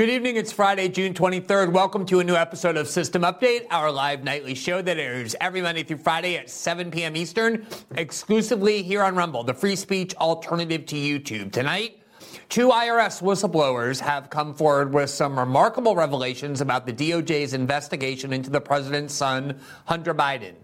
Good evening. It's Friday, June 23rd. Welcome to a new episode of System Update, our live nightly show that airs every Monday through Friday at 7 p.m. Eastern, exclusively here on Rumble, the free speech alternative to YouTube. Tonight, two IRS whistleblowers have come forward with some remarkable revelations about the DOJ's investigation into the president's son, Hunter Biden.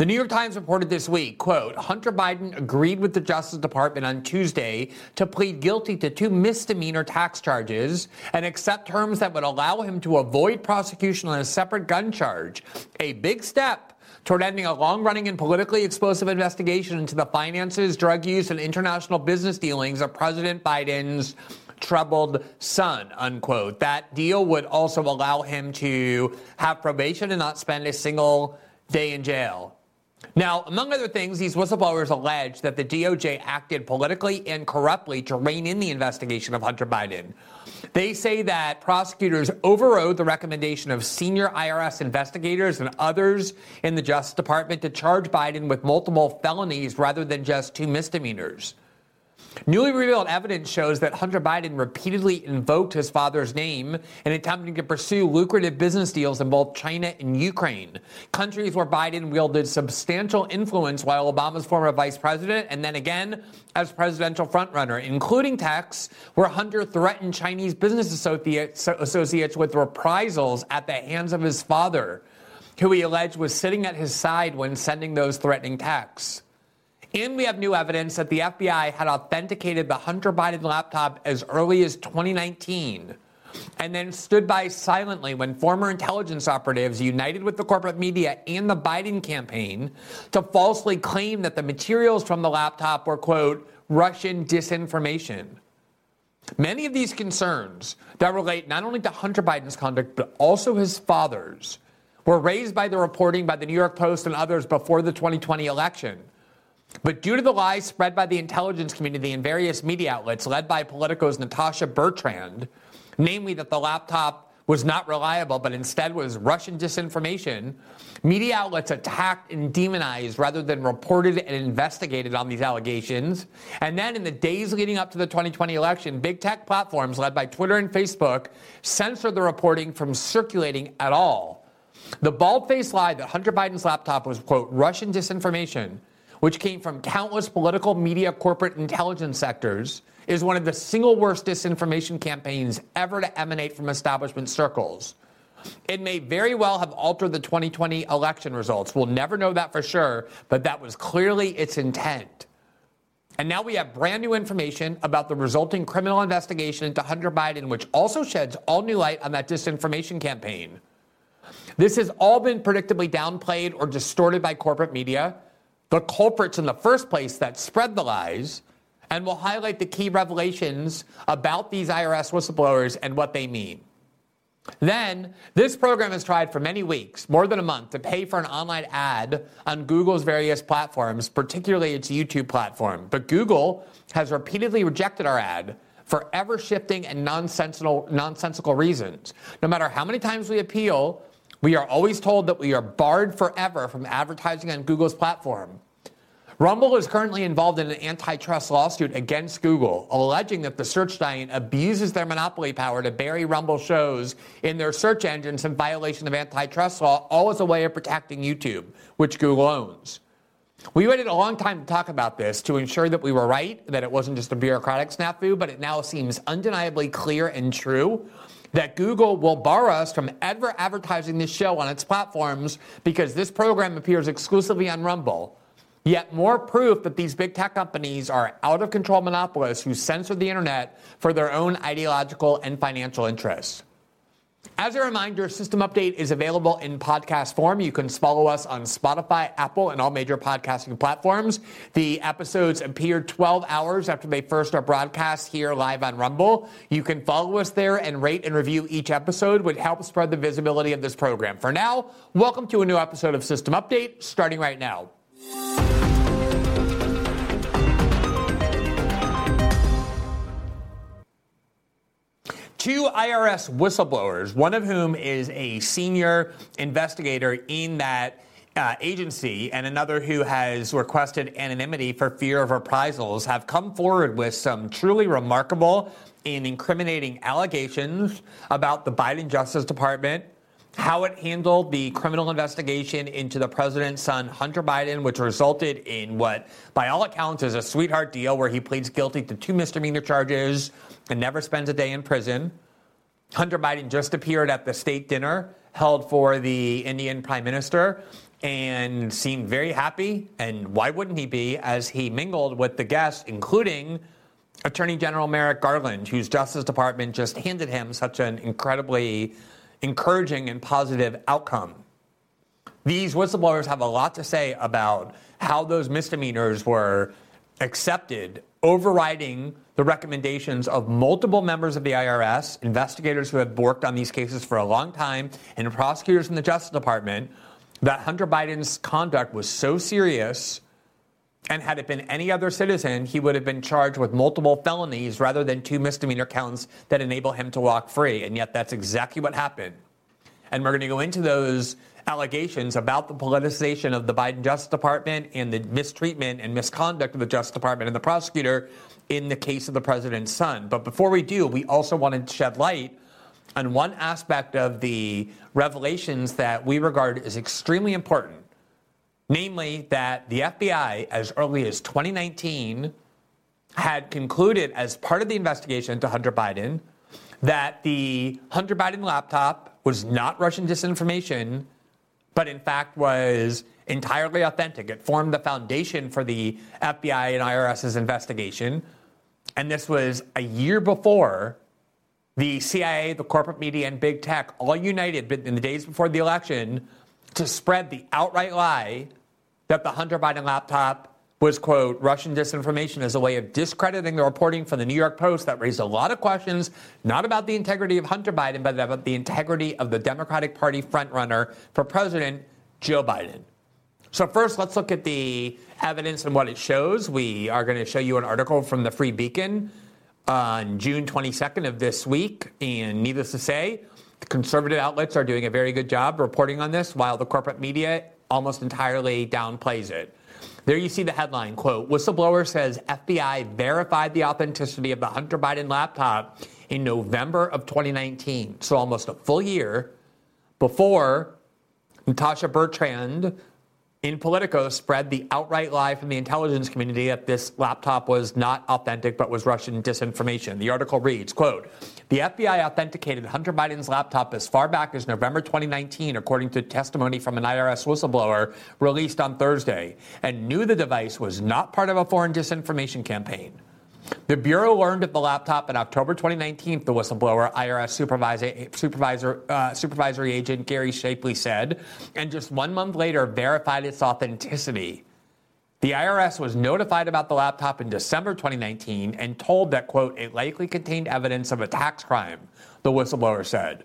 The New York Times reported this week, quote, Hunter Biden agreed with the Justice Department on Tuesday to plead guilty to two misdemeanor tax charges and accept terms that would allow him to avoid prosecution on a separate gun charge. A big step toward ending a long-running and politically explosive investigation into the finances, drug use, and international business dealings of President Biden's troubled son, unquote. That deal would also allow him to have probation and not spend a single day in jail. Now, among other things, these whistleblowers allege that the DOJ acted politically and corruptly to rein in the investigation of Hunter Biden. They say that prosecutors overrode the recommendation of senior IRS investigators and others in the Justice Department to charge Biden with multiple felonies rather than just two misdemeanors. Newly revealed evidence shows that Hunter Biden repeatedly invoked his father's name in attempting to pursue lucrative business deals in both China and Ukraine, countries where Biden wielded substantial influence while Obama's former vice president and then again as presidential frontrunner, including texts where Hunter threatened Chinese business associates, associates with reprisals at the hands of his father, who he alleged was sitting at his side when sending those threatening texts. And we have new evidence that the FBI had authenticated the Hunter Biden laptop as early as 2019 and then stood by silently when former intelligence operatives united with the corporate media and the Biden campaign to falsely claim that the materials from the laptop were, quote, Russian disinformation. Many of these concerns that relate not only to Hunter Biden's conduct, but also his father's, were raised by the reporting by the New York Post and others before the 2020 election. But due to the lies spread by the intelligence community and various media outlets led by Politico's Natasha Bertrand, namely that the laptop was not reliable but instead was Russian disinformation, media outlets attacked and demonized rather than reported and investigated on these allegations. And then in the days leading up to the 2020 election, big tech platforms led by Twitter and Facebook censored the reporting from circulating at all. The bald faced lie that Hunter Biden's laptop was, quote, Russian disinformation which came from countless political, media, corporate intelligence sectors, is one of the single worst disinformation campaigns ever to emanate from establishment circles. It may very well have altered the 2020 election results. We'll never know that for sure, but that was clearly its intent. And now we have brand new information about the resulting criminal investigation into Hunter Biden, which also sheds all new light on that disinformation campaign. This has all been predictably downplayed or distorted by corporate media the culprits in the first place that spread the lies, and will highlight the key revelations about these IRS whistleblowers and what they mean. Then, this program has tried for many weeks, more than a month, to pay for an online ad on Google's various platforms, particularly its YouTube platform. But Google has repeatedly rejected our ad for ever shifting and nonsensical, nonsensical reasons. No matter how many times we appeal, we are always told that we are barred forever from advertising on Google's platform. Rumble is currently involved in an antitrust lawsuit against Google, alleging that the search giant abuses their monopoly power to bury Rumble shows in their search engines in violation of antitrust law, all as a way of protecting YouTube, which Google owns. We waited a long time to talk about this to ensure that we were right, that it wasn't just a bureaucratic snafu, but it now seems undeniably clear and true that Google will bar us from ever advertising this show on its platforms because this program appears exclusively on Rumble. Yet more proof that these big tech companies are out of control monopolists who censor the internet for their own ideological and financial interests. As a reminder, System Update is available in podcast form. You can follow us on Spotify, Apple, and all major podcasting platforms. The episodes appear 12 hours after they first are broadcast here live on Rumble. You can follow us there and rate and review each episode, which helps spread the visibility of this program. For now, welcome to a new episode of System Update, starting right now. Two IRS whistleblowers, one of whom is a senior investigator in that uh, agency and another who has requested anonymity for fear of reprisals have come forward with some truly remarkable and incriminating allegations about the Biden Justice Department, how it handled the criminal investigation into the president's son, Hunter Biden, which resulted in what, by all accounts, is a sweetheart deal where he pleads guilty to two misdemeanor charges and never spends a day in prison. Hunter Biden just appeared at the state dinner held for the Indian prime minister and seemed very happy. And why wouldn't he be as he mingled with the guests, including Attorney General Merrick Garland, whose Justice Department just handed him such an incredibly encouraging and positive outcome. These whistleblowers have a lot to say about how those misdemeanors were accepted, overriding the recommendations of multiple members of the IRS, investigators who have worked on these cases for a long time, and prosecutors in the Justice Department that Hunter Biden's conduct was so serious. And had it been any other citizen, he would have been charged with multiple felonies rather than two misdemeanor counts that enable him to walk free. And yet, that's exactly what happened. And we're going to go into those allegations about the politicization of the Biden Justice Department and the mistreatment and misconduct of the Justice Department and the prosecutor in the case of the president's son. But before we do, we also wanted to shed light on one aspect of the revelations that we regard as extremely important, namely that the FBI, as early as 2019, had concluded as part of the investigation into Hunter Biden that the Hunter Biden laptop was not Russian disinformation, but in fact was entirely authentic. It formed the foundation for the FBI and IRS's investigation. And this was a year before the CIA, the corporate media, and big tech all united in the days before the election to spread the outright lie that the Hunter Biden laptop was, quote, Russian disinformation as a way of discrediting the reporting from the New York Post that raised a lot of questions, not about the integrity of Hunter Biden, but about the integrity of the Democratic Party frontrunner for President Joe Biden. So, first, let's look at the evidence and what it shows. We are going to show you an article from the Free Beacon on June 22nd of this week. And needless to say, the conservative outlets are doing a very good job reporting on this, while the corporate media almost entirely downplays it. There you see the headline quote Whistleblower says FBI verified the authenticity of the Hunter Biden laptop in November of 2019. So almost a full year before Natasha Bertrand in Politico spread the outright lie from the intelligence community that this laptop was not authentic but was Russian disinformation. The article reads, quote, the FBI authenticated Hunter Biden's laptop as far back as November 2019, according to testimony from an IRS whistleblower released on Thursday, and knew the device was not part of a foreign disinformation campaign. The Bureau learned of the laptop in October 2019, the whistleblower IRS supervisor, supervisor, uh, supervisory agent Gary Shapley said, and just one month later verified its authenticity. The IRS was notified about the laptop in December 2019 and told that, quote, it likely contained evidence of a tax crime, the whistleblower said.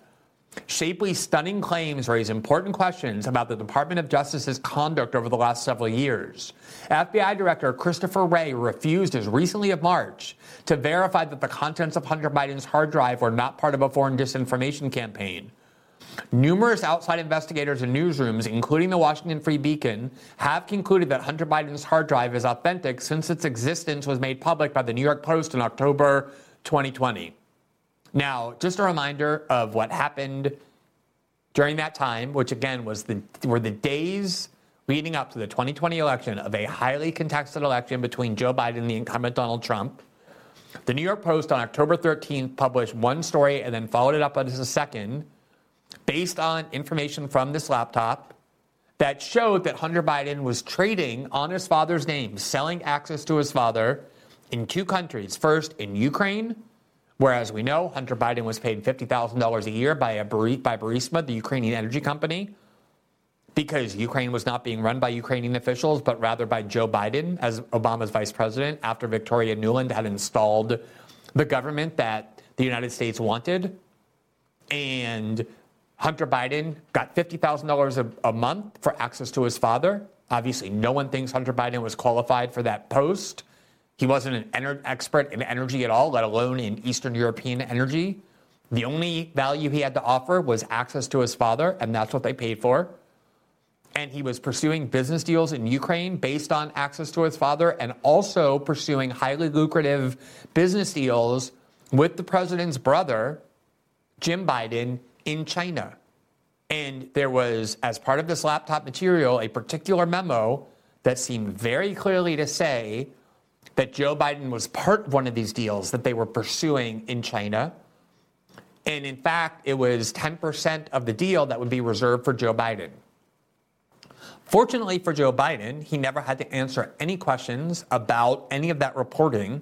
Shapley's stunning claims raise important questions about the Department of Justice's conduct over the last several years. FBI Director Christopher Wray refused as recently as March to verify that the contents of Hunter Biden's hard drive were not part of a foreign disinformation campaign. Numerous outside investigators and newsrooms, including the Washington Free Beacon, have concluded that Hunter Biden's hard drive is authentic since its existence was made public by the New York Post in October 2020. Now, just a reminder of what happened during that time, which again was the were the days leading up to the 2020 election of a highly contested election between Joe Biden and the incumbent Donald Trump. The New York Post on October 13th published one story and then followed it up as a second based on information from this laptop that showed that Hunter Biden was trading on his father's name, selling access to his father in two countries. First, in Ukraine where, as we know Hunter Biden was paid $50,000 a year by, a, by Burisma, the Ukrainian energy company, because Ukraine was not being run by Ukrainian officials, but rather by Joe Biden as Obama's vice president after Victoria Nuland had installed the government that the United States wanted. And Hunter Biden got $50,000 a month for access to his father. Obviously, no one thinks Hunter Biden was qualified for that post. He wasn't an ener- expert in energy at all, let alone in Eastern European energy. The only value he had to offer was access to his father, and that's what they paid for. and he was pursuing business deals in Ukraine based on access to his father and also pursuing highly lucrative business deals with the president's brother, Jim Biden, in China. And there was, as part of this laptop material, a particular memo that seemed very clearly to say that Joe Biden was part of one of these deals that they were pursuing in China. And in fact, it was 10% of the deal that would be reserved for Joe Biden. Fortunately for Joe Biden, he never had to answer any questions about any of that reporting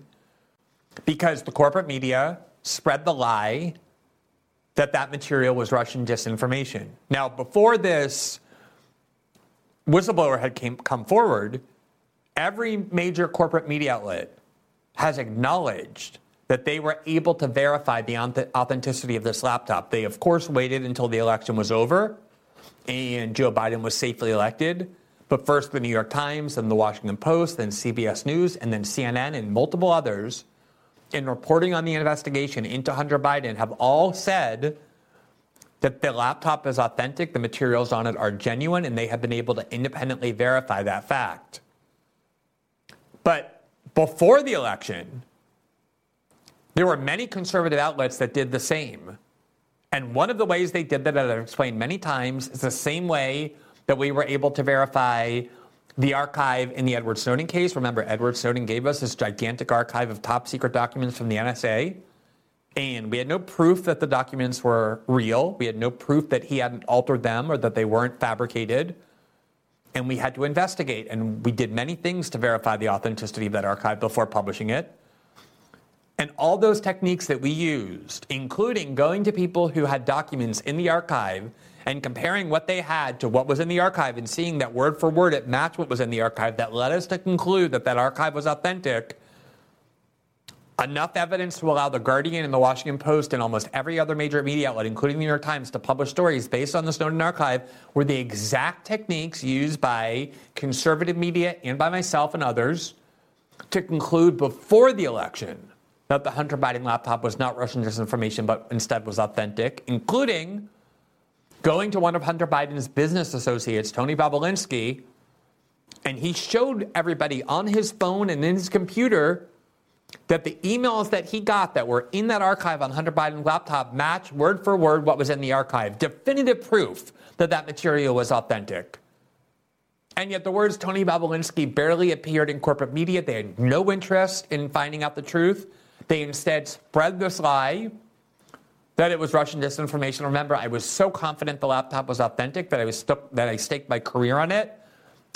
because the corporate media spread the lie that that material was Russian disinformation. Now, before this whistleblower had came, come forward, every major corporate media outlet has acknowledged that they were able to verify the authenticity of this laptop. They, of course, waited until the election was over and Joe Biden was safely elected. But first, the New York Times, and the Washington Post, then CBS News, and then CNN, and multiple others, in reporting on the investigation into Hunter Biden, have all said that the laptop is authentic, the materials on it are genuine, and they have been able to independently verify that fact. But before the election, there were many conservative outlets that did the same. And one of the ways they did that, as I've explained many times, is the same way that we were able to verify the archive in the Edward Snowden case. Remember, Edward Snowden gave us this gigantic archive of top secret documents from the NSA. And we had no proof that the documents were real. We had no proof that he hadn't altered them or that they weren't fabricated. And we had to investigate. And we did many things to verify the authenticity of that archive before publishing it. And all those techniques that we used, including going to people who had documents in the archive and comparing what they had to what was in the archive and seeing that word for word it matched what was in the archive, that led us to conclude that that archive was authentic. Enough evidence to allow The Guardian and The Washington Post and almost every other major media outlet, including the New York Times, to publish stories based on the Snowden archive were the exact techniques used by conservative media and by myself and others to conclude before the election that the Hunter Biden laptop was not Russian disinformation, but instead was authentic, including going to one of Hunter Biden's business associates, Tony Bobulinski, and he showed everybody on his phone and in his computer that the emails that he got that were in that archive on Hunter Biden's laptop match word for word what was in the archive. Definitive proof that that material was authentic. And yet the words Tony Bobulinski barely appeared in corporate media. They had no interest in finding out the truth. They instead spread this lie that it was Russian disinformation. Remember, I was so confident the laptop was authentic that I was that I staked my career on it.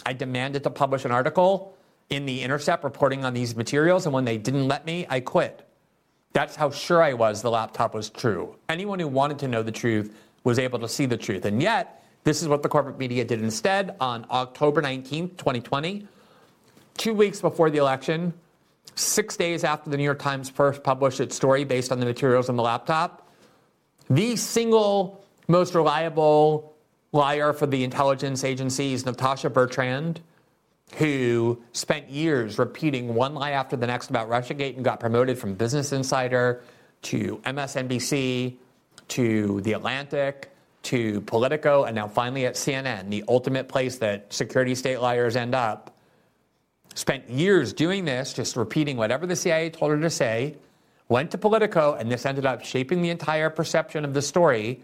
I demanded to publish an article in the Intercept reporting on these materials, and when they didn't let me, I quit. That's how sure I was the laptop was true. Anyone who wanted to know the truth was able to see the truth. And yet, this is what the corporate media did instead on October 19th, 2020, two weeks before the election six days after the New York Times first published its story based on the materials on the laptop, the single most reliable liar for the intelligence agencies, Natasha Bertrand, who spent years repeating one lie after the next about Russiagate and got promoted from Business Insider to MSNBC to The Atlantic to Politico and now finally at CNN, the ultimate place that security state liars end up spent years doing this, just repeating whatever the CIA told her to say, went to Politico, and this ended up shaping the entire perception of the story.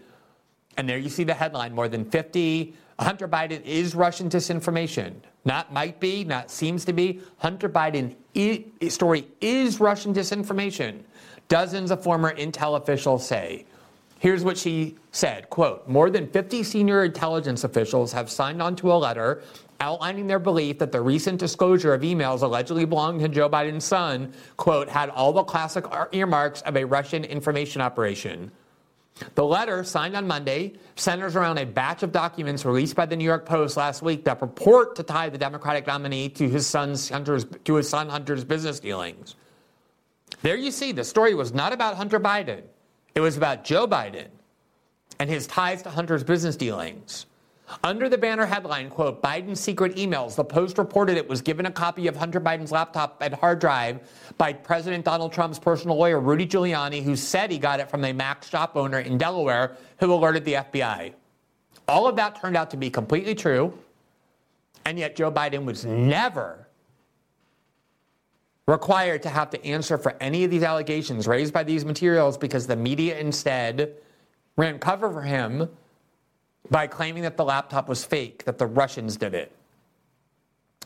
And there you see the headline more than 50 Hunter Biden is Russian disinformation. Not might be, not seems to be. Hunter Biden story is Russian disinformation. Dozens of former intel officials say. Here's what she said, quote, more than 50 senior intelligence officials have signed on to a letter outlining their belief that the recent disclosure of emails allegedly belonging to Joe Biden's son, quote, had all the classic earmarks of a Russian information operation. The letter, signed on Monday, centers around a batch of documents released by the New York Post last week that purport to tie the Democratic nominee to his son's Hunter's, to his son Hunter's business dealings. There you see, the story was not about Hunter Biden. It was about Joe Biden and his ties to Hunter's business dealings. Under the banner headline, quote, Biden's secret emails, the Post reported it was given a copy of Hunter Biden's laptop and hard drive by President Donald Trump's personal lawyer, Rudy Giuliani, who said he got it from a Mac shop owner in Delaware who alerted the FBI. All of that turned out to be completely true. And yet, Joe Biden was never required to have to answer for any of these allegations raised by these materials because the media instead ran cover for him by claiming that the laptop was fake, that the Russians did it.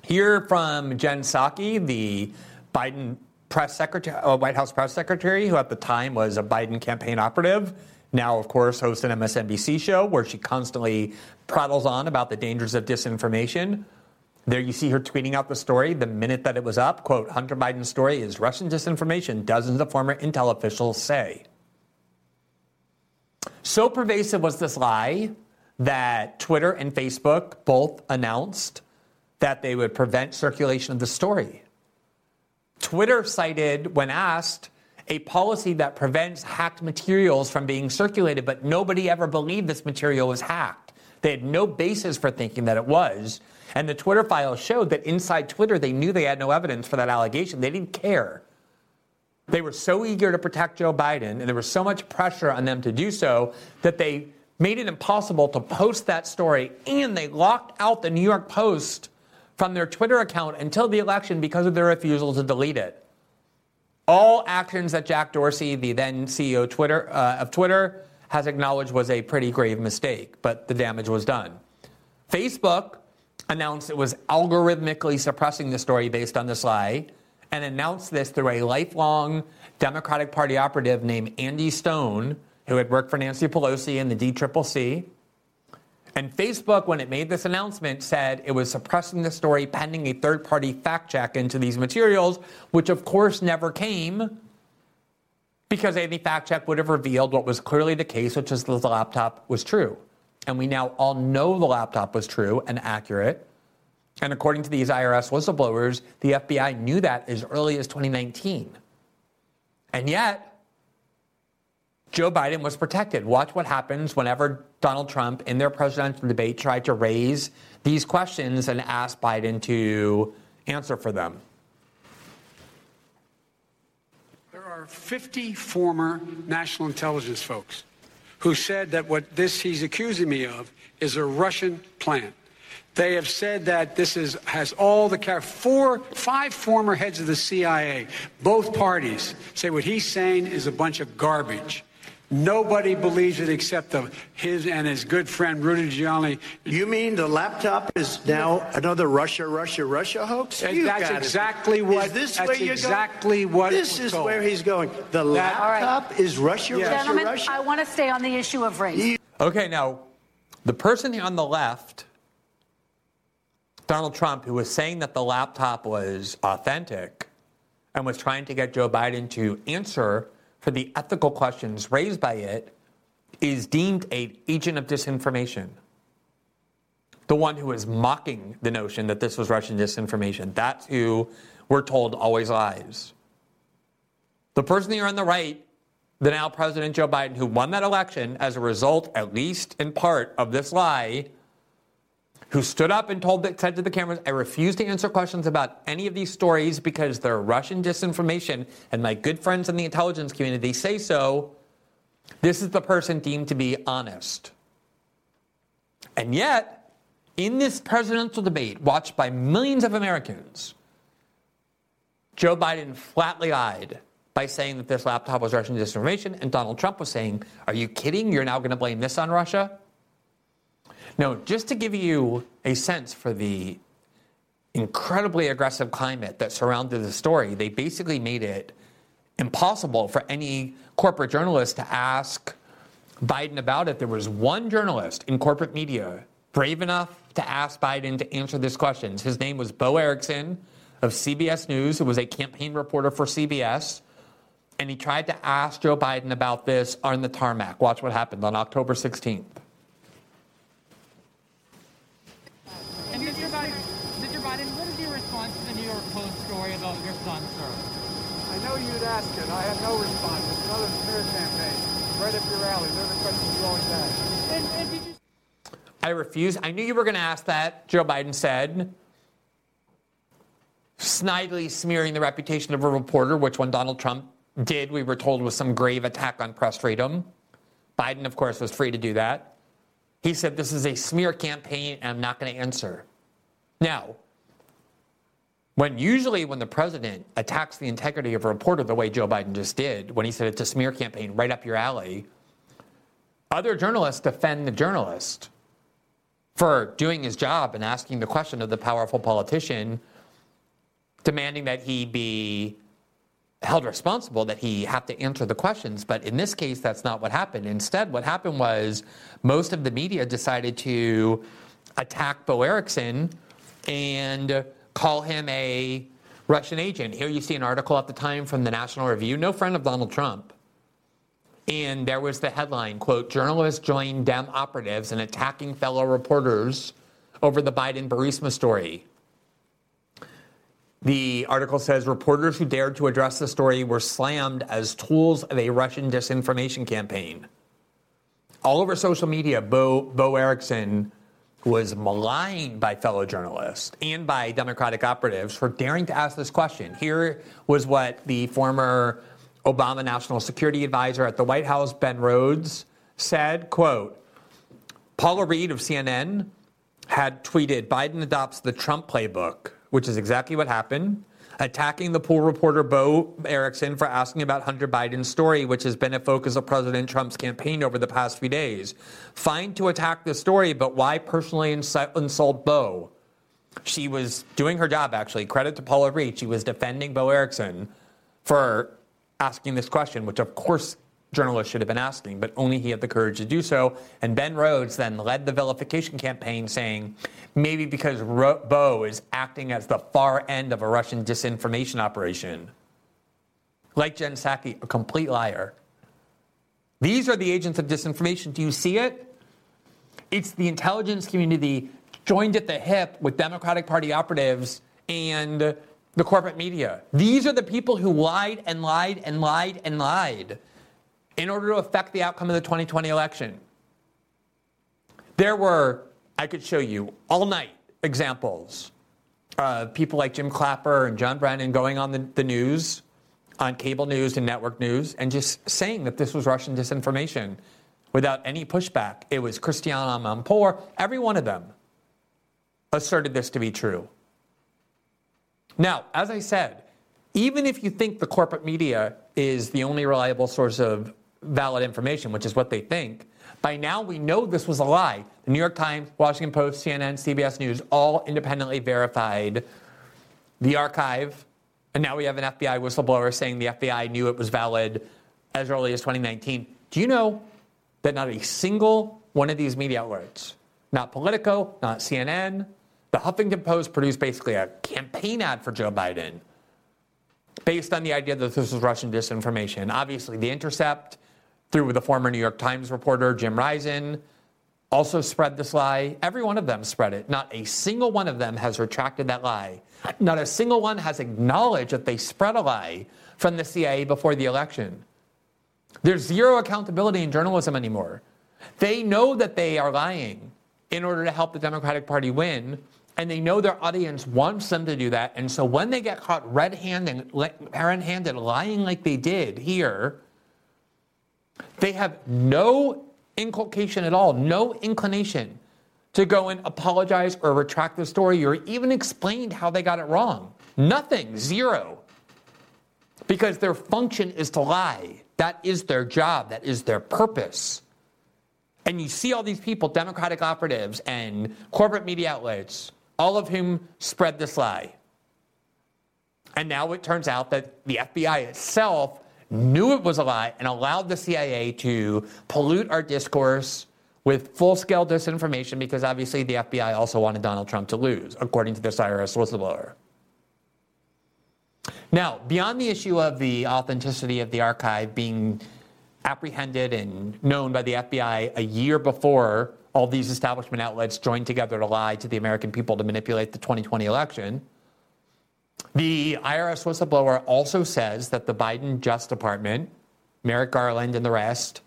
Here from Jen Psaki, the Biden press secretary, uh, White House press secretary, who at the time was a Biden campaign operative. Now, of course, hosts an MSNBC show where she constantly prattles on about the dangers of disinformation. There you see her tweeting out the story the minute that it was up. Quote, Hunter Biden's story is Russian disinformation, dozens of former intel officials say. So pervasive was this lie that Twitter and Facebook both announced that they would prevent circulation of the story. Twitter cited, when asked, a policy that prevents hacked materials from being circulated, but nobody ever believed this material was hacked. They had no basis for thinking that it was. And the Twitter files showed that inside Twitter, they knew they had no evidence for that allegation. They didn't care. They were so eager to protect Joe Biden, and there was so much pressure on them to do so, that they made it impossible to post that story. And they locked out the New York Post from their Twitter account until the election because of their refusal to delete it. All actions that Jack Dorsey, the then CEO Twitter, uh, of Twitter, has acknowledged was a pretty grave mistake, but the damage was done. Facebook announced it was algorithmically suppressing the story based on this lie and announced this through a lifelong Democratic Party operative named Andy Stone, who had worked for Nancy Pelosi in the DCCC. And Facebook, when it made this announcement, said it was suppressing the story pending a third party fact check into these materials, which of course never came because any fact check would have revealed what was clearly the case, which is that the laptop was true. And we now all know the laptop was true and accurate. And according to these IRS whistleblowers, the FBI knew that as early as 2019. And yet, Joe Biden was protected. Watch what happens whenever Donald Trump, in their presidential debate, tried to raise these questions and ask Biden to answer for them. There are 50 former national intelligence folks who said that what this he's accusing me of is a Russian plan. They have said that this is has all the four, five former heads of the CIA, both parties say what he's saying is a bunch of garbage. Nobody believes it except the, his and his good friend Rudy Giuliani. You mean the laptop is now another Russia, Russia, Russia hoax? You that's exactly what. Is this that's where you're exactly going? what. This is told. where he's going. The that, laptop right. is Russia, yes. Russia, Gentlemen, Russia. I want to stay on the issue of race. Okay, now the person on the left Donald Trump, who was saying that the laptop was authentic and was trying to get Joe Biden to answer for the ethical questions raised by it, is deemed an agent of disinformation. The one who is mocking the notion that this was Russian disinformation. That's who we're told always lies. The person here on the right, the now President Joe Biden, who won that election as a result, at least in part, of this lie, who stood up and told said to the cameras, I refuse to answer questions about any of these stories because they're Russian disinformation, and my good friends in the intelligence community say so. This is the person deemed to be honest. And yet, in this presidential debate, watched by millions of Americans, Joe Biden flatly lied by saying that this laptop was Russian disinformation, and Donald Trump was saying, Are you kidding? You're now going to blame this on Russia? No, just to give you a sense for the incredibly aggressive climate that surrounded the story, they basically made it impossible for any corporate journalist to ask Biden about it. There was one journalist in corporate media brave enough to ask Biden to answer these questions. His name was Bo Erickson of CBS News, who was a campaign reporter for CBS. And he tried to ask Joe Biden about this on the tarmac. Watch what happened on October 16th. you'd ask it. I had no response. It's another smear campaign. Right up your alley. They're the questions you always ask. And, and did you... I refuse. I knew you were going to ask that, Joe Biden said. Snidely smearing the reputation of a reporter, which when Donald Trump did, we were told was some grave attack on press freedom. Biden, of course, was free to do that. He said, This is a smear campaign, and I'm not going to answer. Now, when usually when the president attacks the integrity of a reporter the way Joe Biden just did, when he said it's a smear campaign right up your alley, other journalists defend the journalist for doing his job and asking the question of the powerful politician, demanding that he be held responsible, that he have to answer the questions. But in this case, that's not what happened. Instead, what happened was most of the media decided to attack Bo Erickson and call him a Russian agent. Here you see an article at the time from the National Review, no friend of Donald Trump. And there was the headline, quote, journalists join Dem operatives in attacking fellow reporters over the Biden Burisma story. The article says reporters who dared to address the story were slammed as tools of a Russian disinformation campaign. All over social media, Bo, Bo Erickson was maligned by fellow journalists and by Democratic operatives for daring to ask this question. Here was what the former Obama national security advisor at the White House, Ben Rhodes, said, quote, Paula Reid of CNN had tweeted, Biden adopts the Trump playbook, which is exactly what happened attacking the pool reporter Bo Erickson for asking about Hunter Biden's story, which has been a focus of President Trump's campaign over the past few days. Fine to attack the story, but why personally insult Bo? She was doing her job, actually. Credit to Paula Reid. She was defending Bo Erickson for asking this question, which of course journalists should have been asking, but only he had the courage to do so. And Ben Rhodes then led the vilification campaign, saying maybe because Ro- Bo is acting as the far end of a Russian disinformation operation. Like Jen Psaki, a complete liar. These are the agents of disinformation. Do you see it? It's the intelligence community joined at the hip with Democratic Party operatives and the corporate media. These are the people who lied and lied and lied and lied in order to affect the outcome of the 2020 election. There were, I could show you all night examples of people like Jim Clapper and John Brennan going on the, the news, on cable news and network news, and just saying that this was Russian disinformation without any pushback. It was Christiane Amanpour, every one of them asserted this to be true. Now, as I said, even if you think the corporate media is the only reliable source of valid information, which is what they think. By now, we know this was a lie. The New York Times, Washington Post, CNN, CBS News all independently verified the archive. And now we have an FBI whistleblower saying the FBI knew it was valid as early as 2019. Do you know that not a single one of these media outlets, not Politico, not CNN, the Huffington Post produced basically a campaign ad for Joe Biden based on the idea that this was Russian disinformation. Obviously, The Intercept through the former New York Times reporter Jim Risen, also spread this lie. Every one of them spread it. Not a single one of them has retracted that lie. Not a single one has acknowledged that they spread a lie from the CIA before the election. There's zero accountability in journalism anymore. They know that they are lying in order to help the Democratic Party win, and they know their audience wants them to do that. And so when they get caught red-handed, red-handed lying like they did here, they have no inculcation at all, no inclination to go and apologize or retract the story or even explain how they got it wrong. Nothing, zero. Because their function is to lie. That is their job, that is their purpose. And you see all these people, Democratic operatives and corporate media outlets, all of whom spread this lie. And now it turns out that the FBI itself knew it was a lie, and allowed the CIA to pollute our discourse with full scale disinformation because obviously the FBI also wanted Donald Trump to lose, according to this IRS whistleblower. Now, beyond the issue of the authenticity of the archive being apprehended and known by the FBI a year before all these establishment outlets joined together to lie to the American people to manipulate the 2020 election, the IRS whistleblower also says that the Biden Justice Department, Merrick Garland and the rest,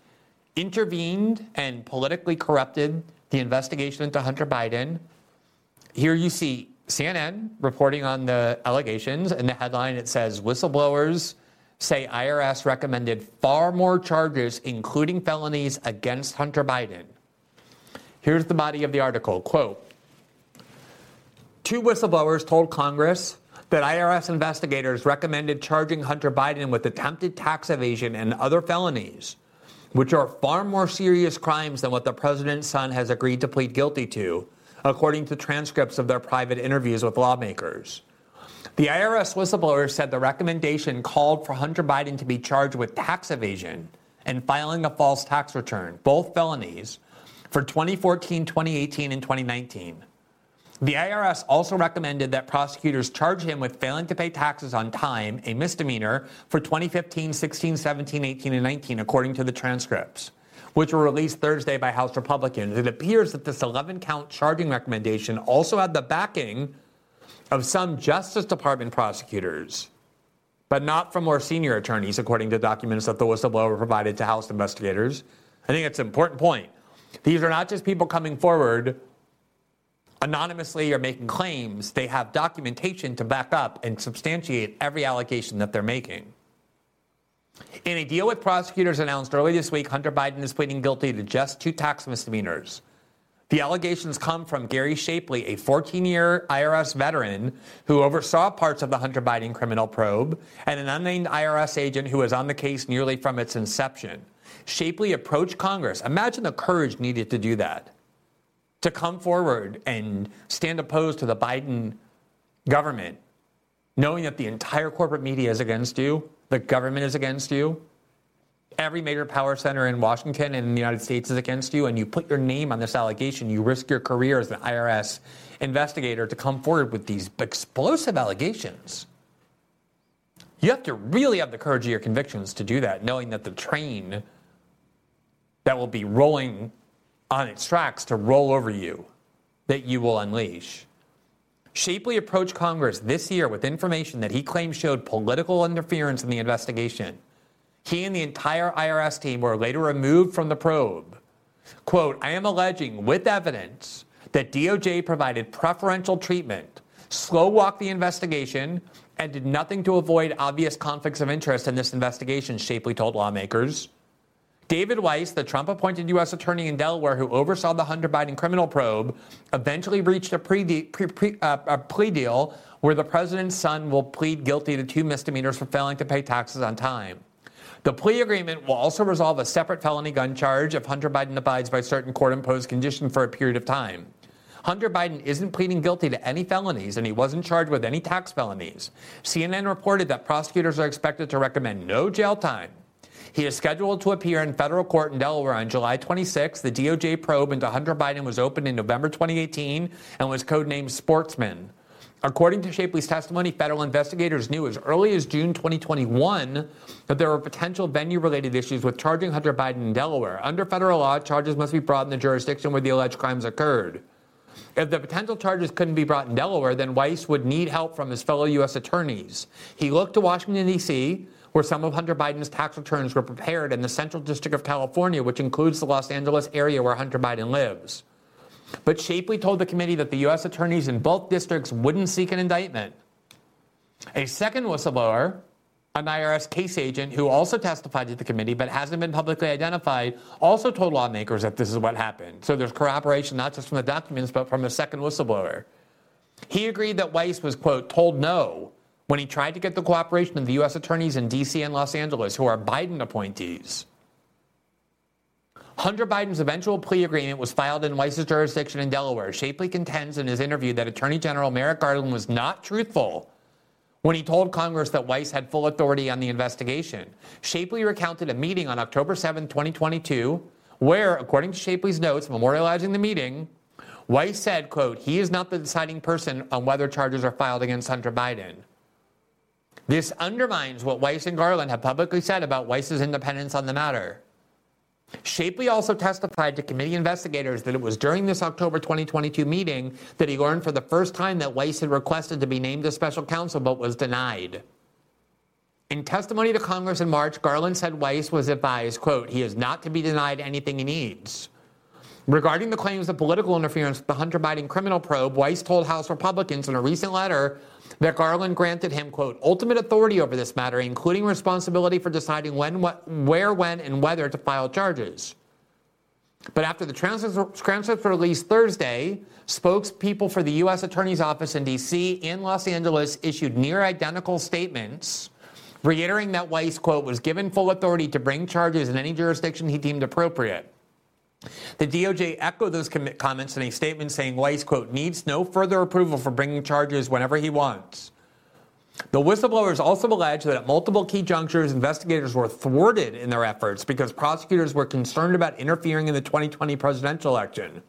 intervened and politically corrupted the investigation into Hunter Biden. Here you see CNN reporting on the allegations. In the headline, it says whistleblowers say IRS recommended far more charges, including felonies, against Hunter Biden. Here's the body of the article quote Two whistleblowers told Congress that IRS investigators recommended charging Hunter Biden with attempted tax evasion and other felonies, which are far more serious crimes than what the president's son has agreed to plead guilty to, according to transcripts of their private interviews with lawmakers. The IRS whistleblower said the recommendation called for Hunter Biden to be charged with tax evasion and filing a false tax return, both felonies, for 2014, 2018, and 2019. The IRS also recommended that prosecutors charge him with failing to pay taxes on time, a misdemeanor, for 2015, 16, 17, 18, and 19, according to the transcripts, which were released Thursday by House Republicans. It appears that this 11 count charging recommendation also had the backing of some Justice Department prosecutors, but not from more senior attorneys, according to documents that the whistleblower provided to House investigators. I think it's an important point. These are not just people coming forward anonymously are making claims, they have documentation to back up and substantiate every allegation that they're making. In a deal with prosecutors announced early this week, Hunter Biden is pleading guilty to just two tax misdemeanors the allegations come from Gary Shapley, a 14 year IRS veteran who oversaw parts of the Hunter Biden criminal probe, and an unnamed IRS agent who was on the case nearly from its inception. Shapley approached Congress. Imagine the courage needed to do that. To come forward and stand opposed to the Biden government, knowing that the entire corporate media is against you, the government is against you, every major power center in Washington and in the United States is against you, and you put your name on this allegation, you risk your career as an IRS investigator to come forward with these explosive allegations. You have to really have the courage of your convictions to do that, knowing that the train that will be rolling on its tracks to roll over you, that you will unleash. Shapley approached Congress this year with information that he claimed showed political interference in the investigation. He and the entire IRS team were later removed from the probe. Quote, I am alleging with evidence that DOJ provided preferential treatment, slow walked the investigation, and did nothing to avoid obvious conflicts of interest in this investigation, Shapley told lawmakers. David Weiss, the Trump appointed U.S. attorney in Delaware who oversaw the Hunter Biden criminal probe, eventually reached a, pre- pre- pre- uh, a plea deal where the president's son will plead guilty to two misdemeanors for failing to pay taxes on time. The plea agreement will also resolve a separate felony gun charge if Hunter Biden abides by certain court imposed conditions for a period of time. Hunter Biden isn't pleading guilty to any felonies, and he wasn't charged with any tax felonies. CNN reported that prosecutors are expected to recommend no jail time. He is scheduled to appear in federal court in Delaware on July 26. The DOJ probe into Hunter Biden was opened in November 2018 and was codenamed Sportsman. According to Shapley's testimony, federal investigators knew as early as June 2021 that there were potential venue related issues with charging Hunter Biden in Delaware. Under federal law, charges must be brought in the jurisdiction where the alleged crimes occurred. If the potential charges couldn't be brought in Delaware, then Weiss would need help from his fellow U.S. attorneys. He looked to Washington, D.C., where some of Hunter Biden's tax returns were prepared in the Central District of California, which includes the Los Angeles area where Hunter Biden lives. But Shapley told the committee that the U.S. attorneys in both districts wouldn't seek an indictment. A second whistleblower, an IRS case agent who also testified to the committee but hasn't been publicly identified, also told lawmakers that this is what happened. So there's corroboration not just from the documents but from a second whistleblower. He agreed that Weiss was, quote, told no when he tried to get the cooperation of the U.S. attorneys in D.C. and Los Angeles, who are Biden appointees. Hunter Biden's eventual plea agreement was filed in Weiss's jurisdiction in Delaware. Shapley contends in his interview that Attorney General Merrick Garland was not truthful when he told Congress that Weiss had full authority on the investigation. Shapley recounted a meeting on October 7, 2022, where, according to Shapley's notes memorializing the meeting, Weiss said, quote, he is not the deciding person on whether charges are filed against Hunter Biden. This undermines what Weiss and Garland have publicly said about Weiss's independence on the matter. Shapley also testified to committee investigators that it was during this October 2022 meeting that he learned for the first time that Weiss had requested to be named as special counsel but was denied. In testimony to Congress in March, Garland said Weiss was advised, quote, he is not to be denied anything he needs. Regarding the claims of political interference with the Hunter Biden criminal probe, Weiss told House Republicans in a recent letter that Garland granted him, quote, ultimate authority over this matter, including responsibility for deciding when, what, where, when, and whether to file charges. But after the transcripts were released Thursday, spokespeople for the U.S. Attorney's Office in D.C. and Los Angeles issued near identical statements, reiterating that Weiss, quote, was given full authority to bring charges in any jurisdiction he deemed appropriate. The DOJ echoed those com- comments in a statement saying Weiss, quote, needs no further approval for bringing charges whenever he wants. The whistleblowers also alleged that at multiple key junctures, investigators were thwarted in their efforts because prosecutors were concerned about interfering in the 2020 presidential election.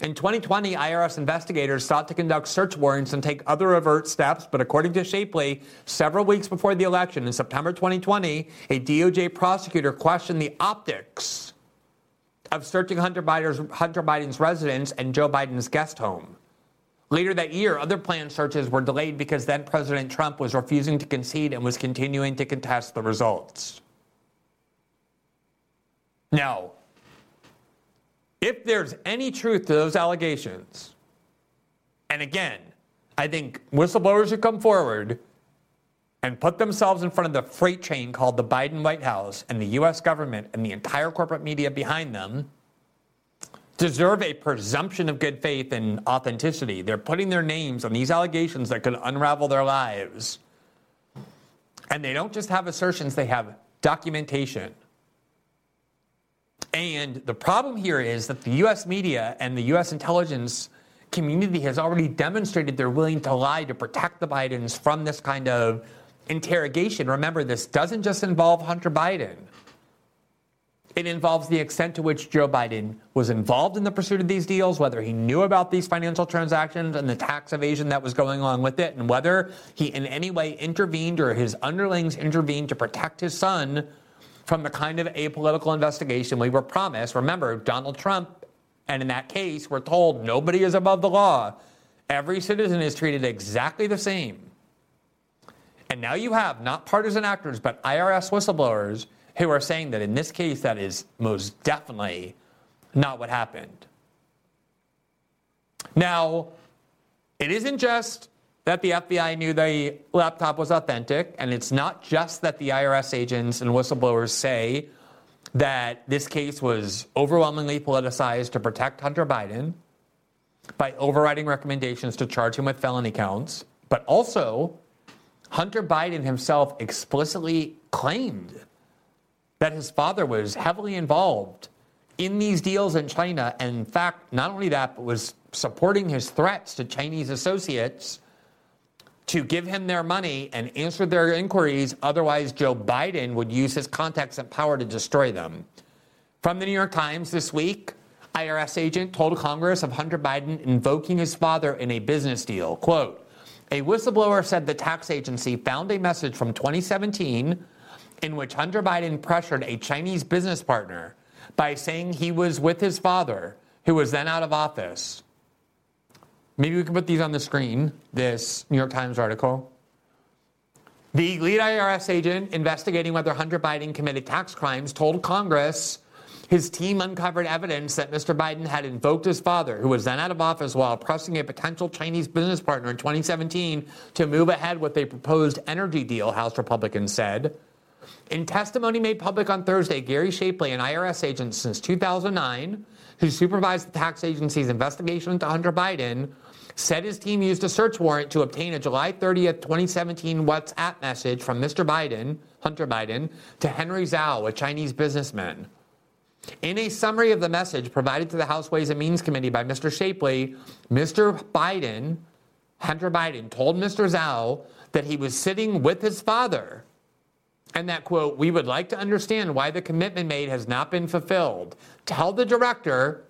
In 2020, IRS investigators sought to conduct search warrants and take other overt steps, but according to Shapley, several weeks before the election in September 2020, a DOJ prosecutor questioned the optics of searching Hunter Biden's, residence and Joe Biden's guest home. Later that year, other planned searches were delayed because then President Trump was refusing to concede and was continuing to contest the results. Now, if there's any truth to those allegations, and again, I think whistleblowers should come forward and put themselves in front of the freight train called the Biden White House and the US government and the entire corporate media behind them deserve a presumption of good faith and authenticity. They're putting their names on these allegations that could unravel their lives. And they don't just have assertions, they have documentation. And the problem here is that the US media and the US intelligence community has already demonstrated they're willing to lie to protect the Bidens from this kind of interrogation. Remember, this doesn't just involve Hunter Biden. It involves the extent to which Joe Biden was involved in the pursuit of these deals, whether he knew about these financial transactions and the tax evasion that was going on with it, and whether he in any way intervened or his underlings intervened to protect his son from the kind of apolitical investigation we were promised. Remember, Donald Trump, and in that case, we're told nobody is above the law. Every citizen is treated exactly the same. And now you have not partisan actors, but IRS whistleblowers who are saying that in this case, that is most definitely not what happened. Now, it isn't just that the FBI knew the laptop was authentic, and it's not just that the IRS agents and whistleblowers say that this case was overwhelmingly politicized to protect Hunter Biden by overriding recommendations to charge him with felony counts, but also Hunter Biden himself explicitly claimed that his father was heavily involved in these deals in China. And in fact, not only that, but was supporting his threats to Chinese associates to give him their money and answer their inquiries. Otherwise, Joe Biden would use his contacts and power to destroy them. From the New York Times this week, IRS agent told Congress of Hunter Biden invoking his father in a business deal. Quote, a whistleblower said the tax agency found a message from 2017 in which Hunter Biden pressured a Chinese business partner by saying he was with his father, who was then out of office. Maybe we can put these on the screen, this New York Times article. The lead IRS agent investigating whether Hunter Biden committed tax crimes told Congress his team uncovered evidence that Mr. Biden had invoked his father, who was then out of office, while pressing a potential Chinese business partner in 2017 to move ahead with a proposed energy deal, House Republicans said. In testimony made public on Thursday, Gary Shapley, an IRS agent since 2009, who supervised the tax agency's investigation into Hunter Biden, said his team used a search warrant to obtain a July 30th, 2017 WhatsApp message from Mr. Biden, Hunter Biden, to Henry Zhao, a Chinese businessman. In a summary of the message provided to the House Ways and Means Committee by Mr. Shapley, Mr. Biden, Hunter Biden, told Mr. Zhao that he was sitting with his father and that quote, we would like to understand why the commitment made has not been fulfilled. Tell the director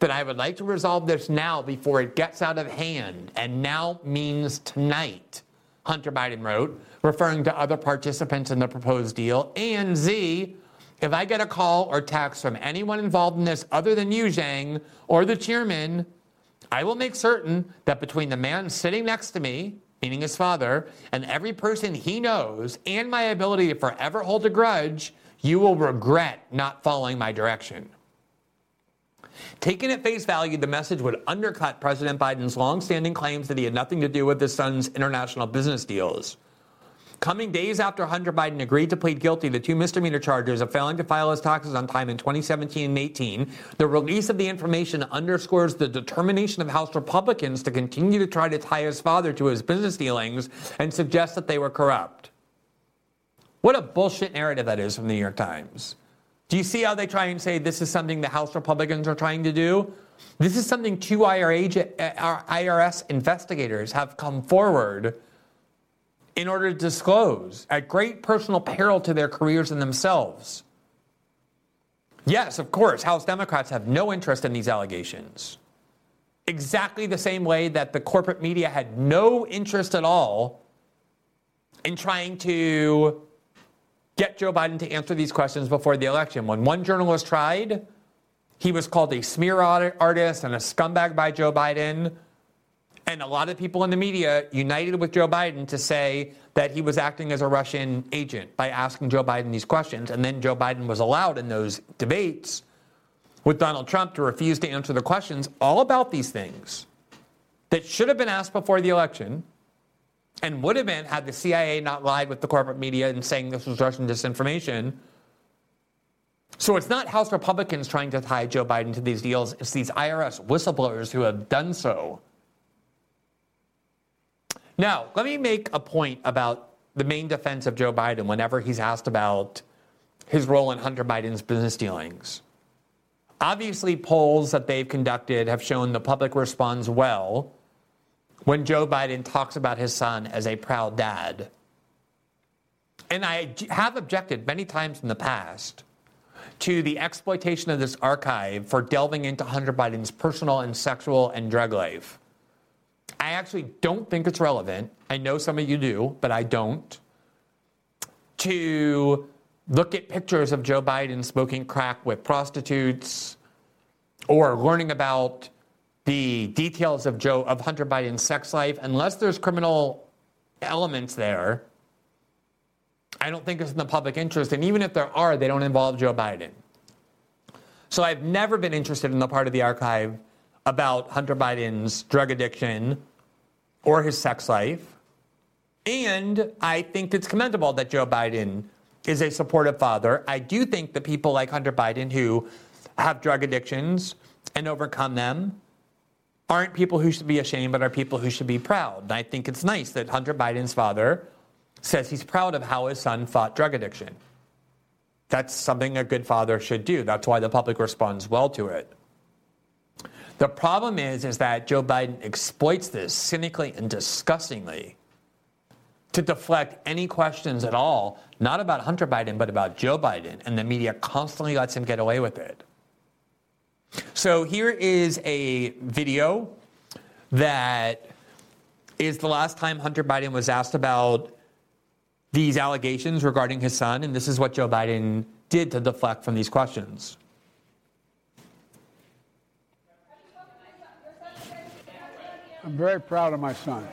that I would like to resolve this now before it gets out of hand. And now means tonight, Hunter Biden wrote, referring to other participants in the proposed deal. And Z, if I get a call or text from anyone involved in this other than you, Zhang, or the chairman, I will make certain that between the man sitting next to me meaning his father, and every person he knows, and my ability to forever hold a grudge, you will regret not following my direction. Taken at face value, the message would undercut President Biden's longstanding claims that he had nothing to do with his son's international business deals. Coming days after Hunter Biden agreed to plead guilty to two misdemeanor charges of failing to file his taxes on time in 2017 and 18, the release of the information underscores the determination of House Republicans to continue to try to tie his father to his business dealings and suggest that they were corrupt. What a bullshit narrative that is from the New York Times. Do you see how they try and say this is something the House Republicans are trying to do? This is something two IRS uh, investigators have come forward in order to disclose at great personal peril to their careers and themselves. Yes, of course, House Democrats have no interest in these allegations. Exactly the same way that the corporate media had no interest at all in trying to get Joe Biden to answer these questions before the election. When one journalist tried, he was called a smear artist and a scumbag by Joe Biden. And a lot of people in the media united with Joe Biden to say that he was acting as a Russian agent by asking Joe Biden these questions. And then Joe Biden was allowed in those debates with Donald Trump to refuse to answer the questions all about these things that should have been asked before the election and would have been had the CIA not lied with the corporate media and saying this was Russian disinformation. So it's not House Republicans trying to tie Joe Biden to these deals, it's these IRS whistleblowers who have done so. Now, let me make a point about the main defense of Joe Biden whenever he's asked about his role in Hunter Biden's business dealings. Obviously, polls that they've conducted have shown the public responds well when Joe Biden talks about his son as a proud dad. And I have objected many times in the past to the exploitation of this archive for delving into Hunter Biden's personal and sexual and drug life. I actually don't think it's relevant. I know some of you do, but I don't. To look at pictures of Joe Biden smoking crack with prostitutes or learning about the details of Joe of Hunter Biden's sex life, unless there's criminal elements there, I don't think it's in the public interest. And even if there are, they don't involve Joe Biden. So I've never been interested in the part of the archive about Hunter Biden's drug addiction or his sex life. And I think it's commendable that Joe Biden is a supportive father. I do think that people like Hunter Biden who have drug addictions and overcome them aren't people who should be ashamed, but are people who should be proud. And I think it's nice that Hunter Biden's father says he's proud of how his son fought drug addiction. That's something a good father should do. That's why the public responds well to it. The problem is, is that Joe Biden exploits this cynically and disgustingly to deflect any questions at all, not about Hunter Biden, but about Joe Biden. And the media constantly lets him get away with it. So here is a video that is the last time Hunter Biden was asked about these allegations regarding his son, and this is what Joe Biden did to deflect from these questions. I'm very proud of my son.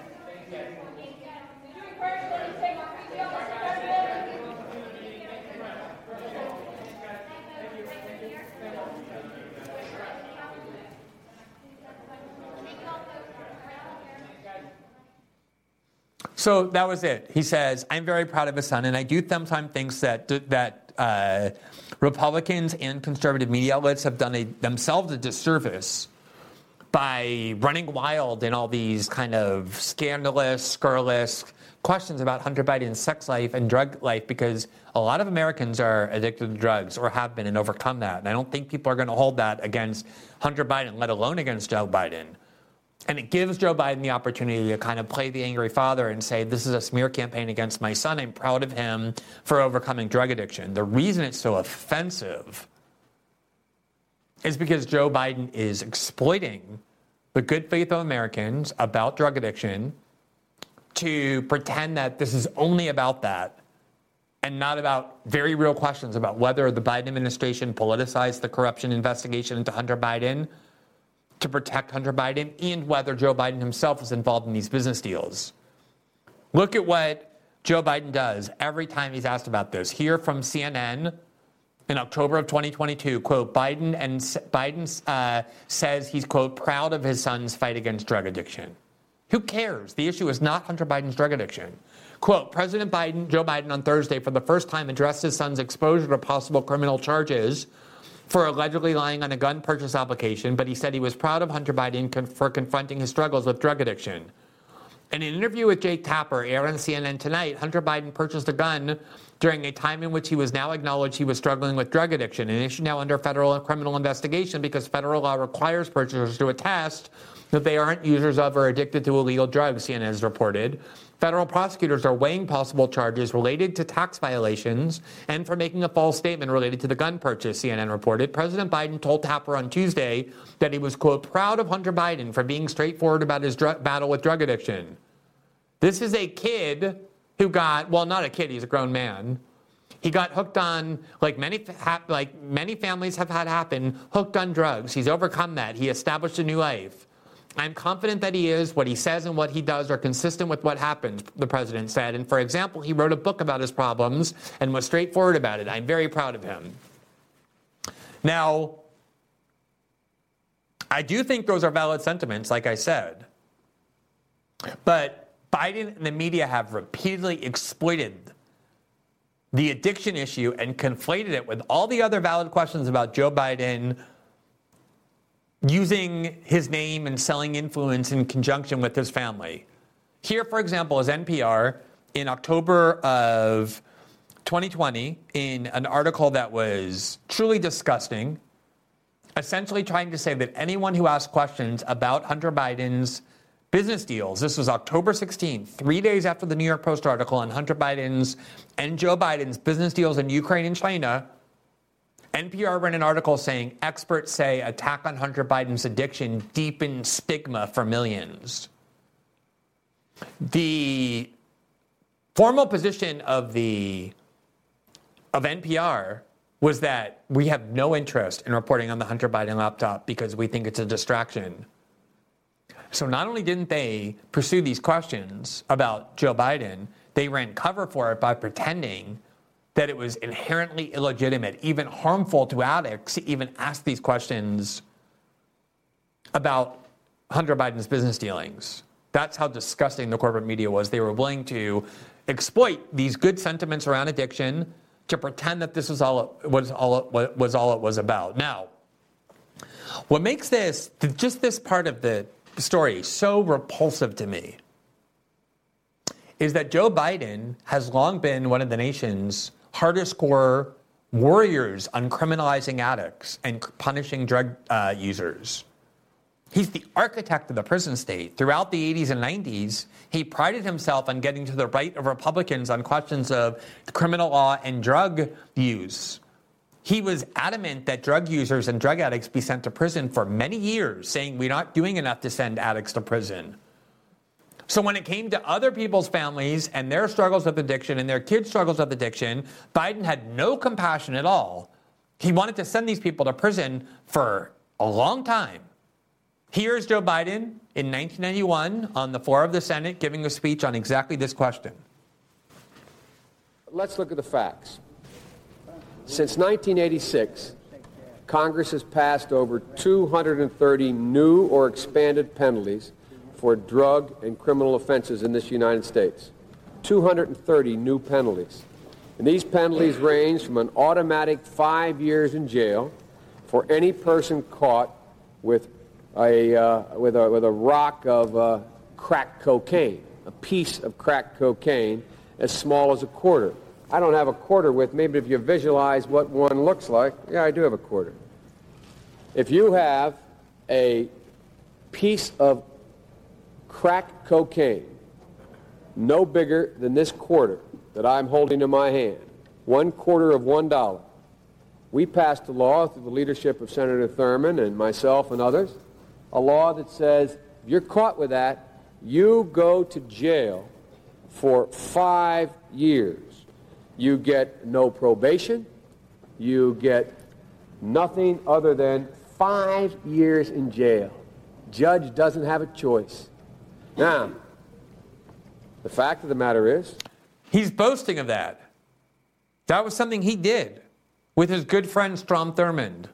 So that was it. He says, "I'm very proud of his son, and I do sometimes think that that uh, Republicans and conservative media outlets have done a, themselves a disservice by running wild in all these kind of scandalous, scurrilous questions about Hunter Biden's sex life and drug life because a lot of Americans are addicted to drugs or have been and overcome that. And I don't think people are going to hold that against Hunter Biden, let alone against Joe Biden. And it gives Joe Biden the opportunity to kind of play the angry father and say, This is a smear campaign against my son. I'm proud of him for overcoming drug addiction. The reason it's so offensive is because Joe Biden is exploiting the good faith of Americans about drug addiction to pretend that this is only about that and not about very real questions about whether the Biden administration politicized the corruption investigation into Hunter Biden to protect Hunter Biden and whether Joe Biden himself is involved in these business deals. Look at what Joe Biden does every time he's asked about this. Here from CNN in October of 2022, quote, Biden and Biden uh, says he's, quote, proud of his son's fight against drug addiction. Who cares? The issue is not Hunter Biden's drug addiction. Quote President Biden, Joe Biden, on Thursday, for the first time addressed his son's exposure to possible criminal charges for allegedly lying on a gun purchase application, but he said he was proud of Hunter Biden for confronting his struggles with drug addiction. In an interview with Jake Tapper, aired on CNN tonight, Hunter Biden purchased a gun during a time in which he was now acknowledged he was struggling with drug addiction, an issue now under federal criminal investigation because federal law requires purchasers to attest that they aren't users of or addicted to illegal drugs, CNN has reported. Federal prosecutors are weighing possible charges related to tax violations and for making a false statement related to the gun purchase, CNN reported. President Biden told Tapper on Tuesday that he was, quote, proud of Hunter Biden for being straightforward about his battle with drug addiction. This is a kid who got, well, not a kid, he's a grown man. He got hooked on, like many, like many families have had happen, hooked on drugs. He's overcome that. He established a new life. I'm confident that he is. What he says and what he does are consistent with what happened, the president said. And for example, he wrote a book about his problems and was straightforward about it. I'm very proud of him. Now, I do think those are valid sentiments, like I said. But Biden and the media have repeatedly exploited the addiction issue and conflated it with all the other valid questions about Joe Biden using his name and selling influence in conjunction with his family. Here, for example, is NPR in October of 2020 in an article that was truly disgusting, essentially trying to say that anyone who asks questions about Hunter Biden's business deals, this was October 16, three days after the New York Post article on Hunter Biden's and Joe Biden's business deals in Ukraine and China, NPR ran an article saying experts say attack on Hunter Biden's addiction deepens stigma for millions. The formal position of the of NPR was that we have no interest in reporting on the Hunter Biden laptop because we think it's a distraction. So not only didn't they pursue these questions about Joe Biden, they ran cover for it by pretending that it was inherently illegitimate, even harmful to addicts to even ask these questions about Hunter Biden's business dealings. That's how disgusting the corporate media was. They were willing to exploit these good sentiments around addiction to pretend that this was all it was all it was all it was about. Now, what makes this just this part of the story so repulsive to me is that Joe Biden has long been one of the nation's hardest core warriors on criminalizing addicts and punishing drug uh, users. He's the architect of the prison state. Throughout the 80s and 90s, he prided himself on getting to the right of Republicans on questions of criminal law and drug use. He was adamant that drug users and drug addicts be sent to prison for many years, saying we're not doing enough to send addicts to prison. So when it came to other people's families and their struggles with addiction and their kids' struggles with addiction, Biden had no compassion at all. He wanted to send these people to prison for a long time. Here's Joe Biden in 1991 on the floor of the Senate giving a speech on exactly this question. Let's look at the facts. Since 1986, Congress has passed over 230 new or expanded penalties for drug and criminal offenses in this United States. 230 new penalties. And these penalties range from an automatic five years in jail for any person caught with a, uh, with a, with a rock of uh, crack cocaine, a piece of crack cocaine as small as a quarter. I don't have a quarter with me, but if you visualize what one looks like, yeah, I do have a quarter. If you have a piece of crack cocaine, no bigger than this quarter that I'm holding in my hand, one quarter of one dollar, we passed a law through the leadership of Senator Thurmond and myself and others, a law that says if you're caught with that, you go to jail for five years. You get no probation. You get nothing other than five years in jail. Judge doesn't have a choice. Now, the fact of the matter is, he's boasting of that. That was something he did with his good friend Strom Thurmond,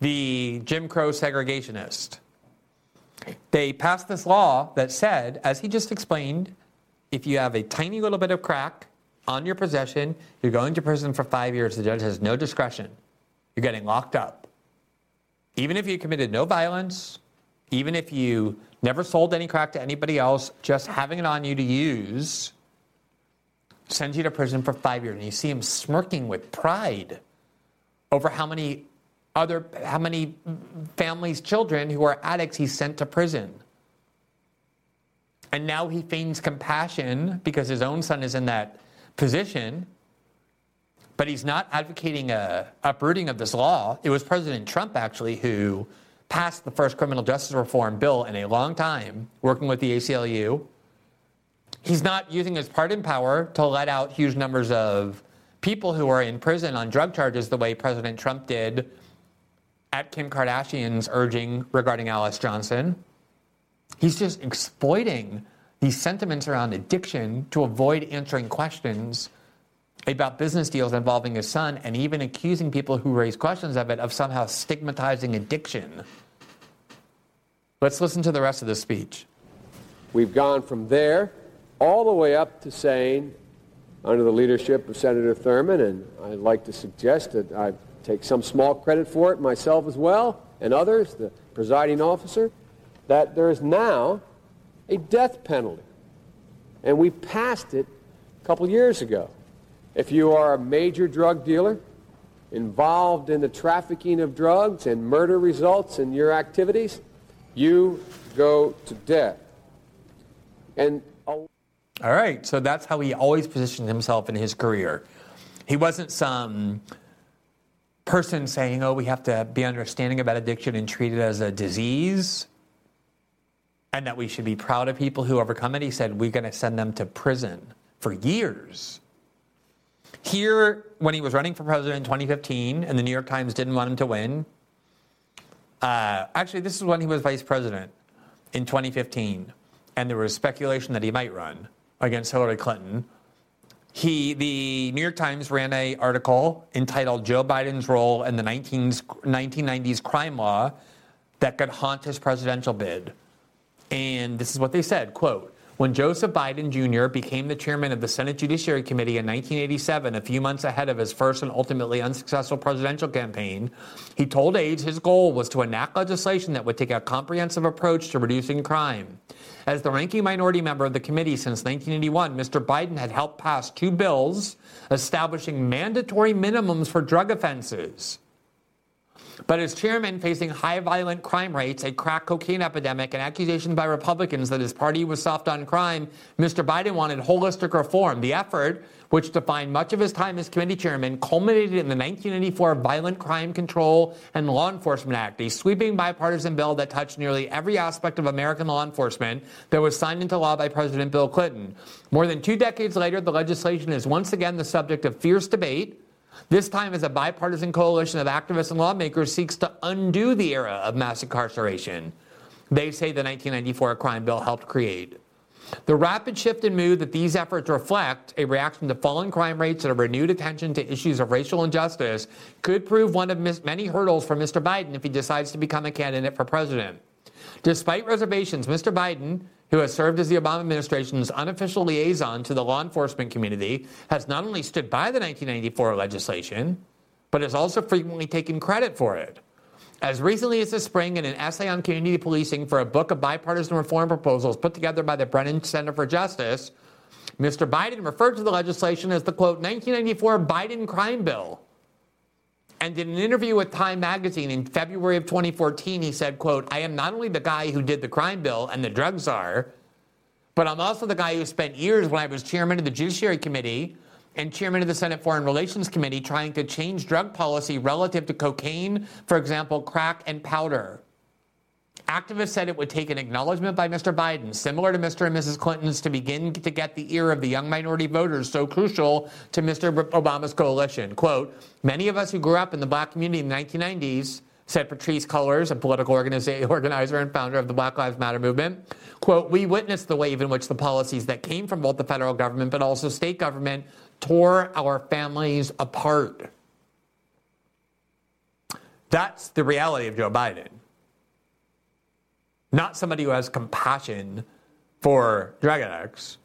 the Jim Crow segregationist. They passed this law that said, as he just explained, if you have a tiny little bit of crack on your possession, you're going to prison for five years. The judge has no discretion. You're getting locked up. Even if you committed no violence, even if you never sold any crack to anybody else, just having it on you to use sends you to prison for five years. And you see him smirking with pride over how many other how many families' children who are addicts he sent to prison. And now he feigns compassion because his own son is in that position. But he's not advocating a uprooting of this law. It was President Trump actually who passed the first criminal justice reform bill in a long time, working with the ACLU. He's not using his pardon power to let out huge numbers of people who are in prison on drug charges the way President Trump did at Kim Kardashian's urging regarding Alice Johnson. He's just exploiting these sentiments around addiction to avoid answering questions about business deals involving his son and even accusing people who raise questions of it of somehow stigmatizing addiction. Let's listen to the rest of the speech. We've gone from there all the way up to saying, under the leadership of Senator Thurmond, and I'd like to suggest that I take some small credit for it myself as well, and others, the presiding officer, that there is now a death penalty. And we passed it a couple years ago. If you are a major drug dealer involved in the trafficking of drugs and murder results in your activities, you go to death. And all right, so that's how he always positioned himself in his career. He wasn't some person saying, oh, we have to be understanding about addiction and treat it as a disease and that we should be proud of people who overcome it. He said, we're going to send them to prison for years. Here, when he was running for president in 2015, and the New York Times didn't want him to win, uh, actually, this is when he was vice president in 2015, and there was speculation that he might run against Hillary Clinton. He, the New York Times ran an article entitled "Joe Biden's Role in the 1990s Crime Law That Could Haunt His Presidential Bid," and this is what they said: "Quote." When Joseph Biden Jr. became the chairman of the Senate Judiciary Committee in 1987, a few months ahead of his first and ultimately unsuccessful presidential campaign, he told aides his goal was to enact legislation that would take a comprehensive approach to reducing crime. As the ranking minority member of the committee since 1981, Mr. Biden had helped pass two bills establishing mandatory minimums for drug offenses. But as chairman facing high violent crime rates, a crack cocaine epidemic, and accusations by Republicans that his party was soft on crime, Mr. Biden wanted holistic reform. The effort, which defined much of his time as committee chairman, culminated in the 1994 Violent Crime Control and Law Enforcement Act, a sweeping bipartisan bill that touched nearly every aspect of American law enforcement that was signed into law by President Bill Clinton. More than two decades later, the legislation is once again the subject of fierce debate this time, as a bipartisan coalition of activists and lawmakers seeks to undo the era of mass incarceration they say the 1994 crime bill helped create. The rapid shift in mood that these efforts reflect, a reaction to falling crime rates and a renewed attention to issues of racial injustice, could prove one of many hurdles for Mr. Biden if he decides to become a candidate for president. Despite reservations, Mr. Biden who has served as the Obama administration's unofficial liaison to the law enforcement community, has not only stood by the 1994 legislation, but has also frequently taken credit for it. As recently as this spring, in an essay on community policing for a book of bipartisan reform proposals put together by the Brennan Center for Justice, Mr. Biden referred to the legislation as the quote 1994 Biden crime bill. And in an interview with Time magazine in February of 2014, he said, quote, I am not only the guy who did the crime bill and the drug czar, but I'm also the guy who spent years when I was chairman of the Judiciary Committee and chairman of the Senate Foreign Relations Committee trying to change drug policy relative to cocaine, for example, crack and powder. Activists said it would take an acknowledgement by Mr. Biden, similar to Mr. and Mrs. Clinton's, to begin to get the ear of the young minority voters so crucial to Mr. Obama's coalition. Quote, many of us who grew up in the black community in the 1990s, said Patrisse Cullors, a political organizer and founder of the Black Lives Matter movement. Quote, we witnessed the wave in which the policies that came from both the federal government but also state government tore our families apart. That's the reality of Joe Biden not somebody who has compassion for drug addicts,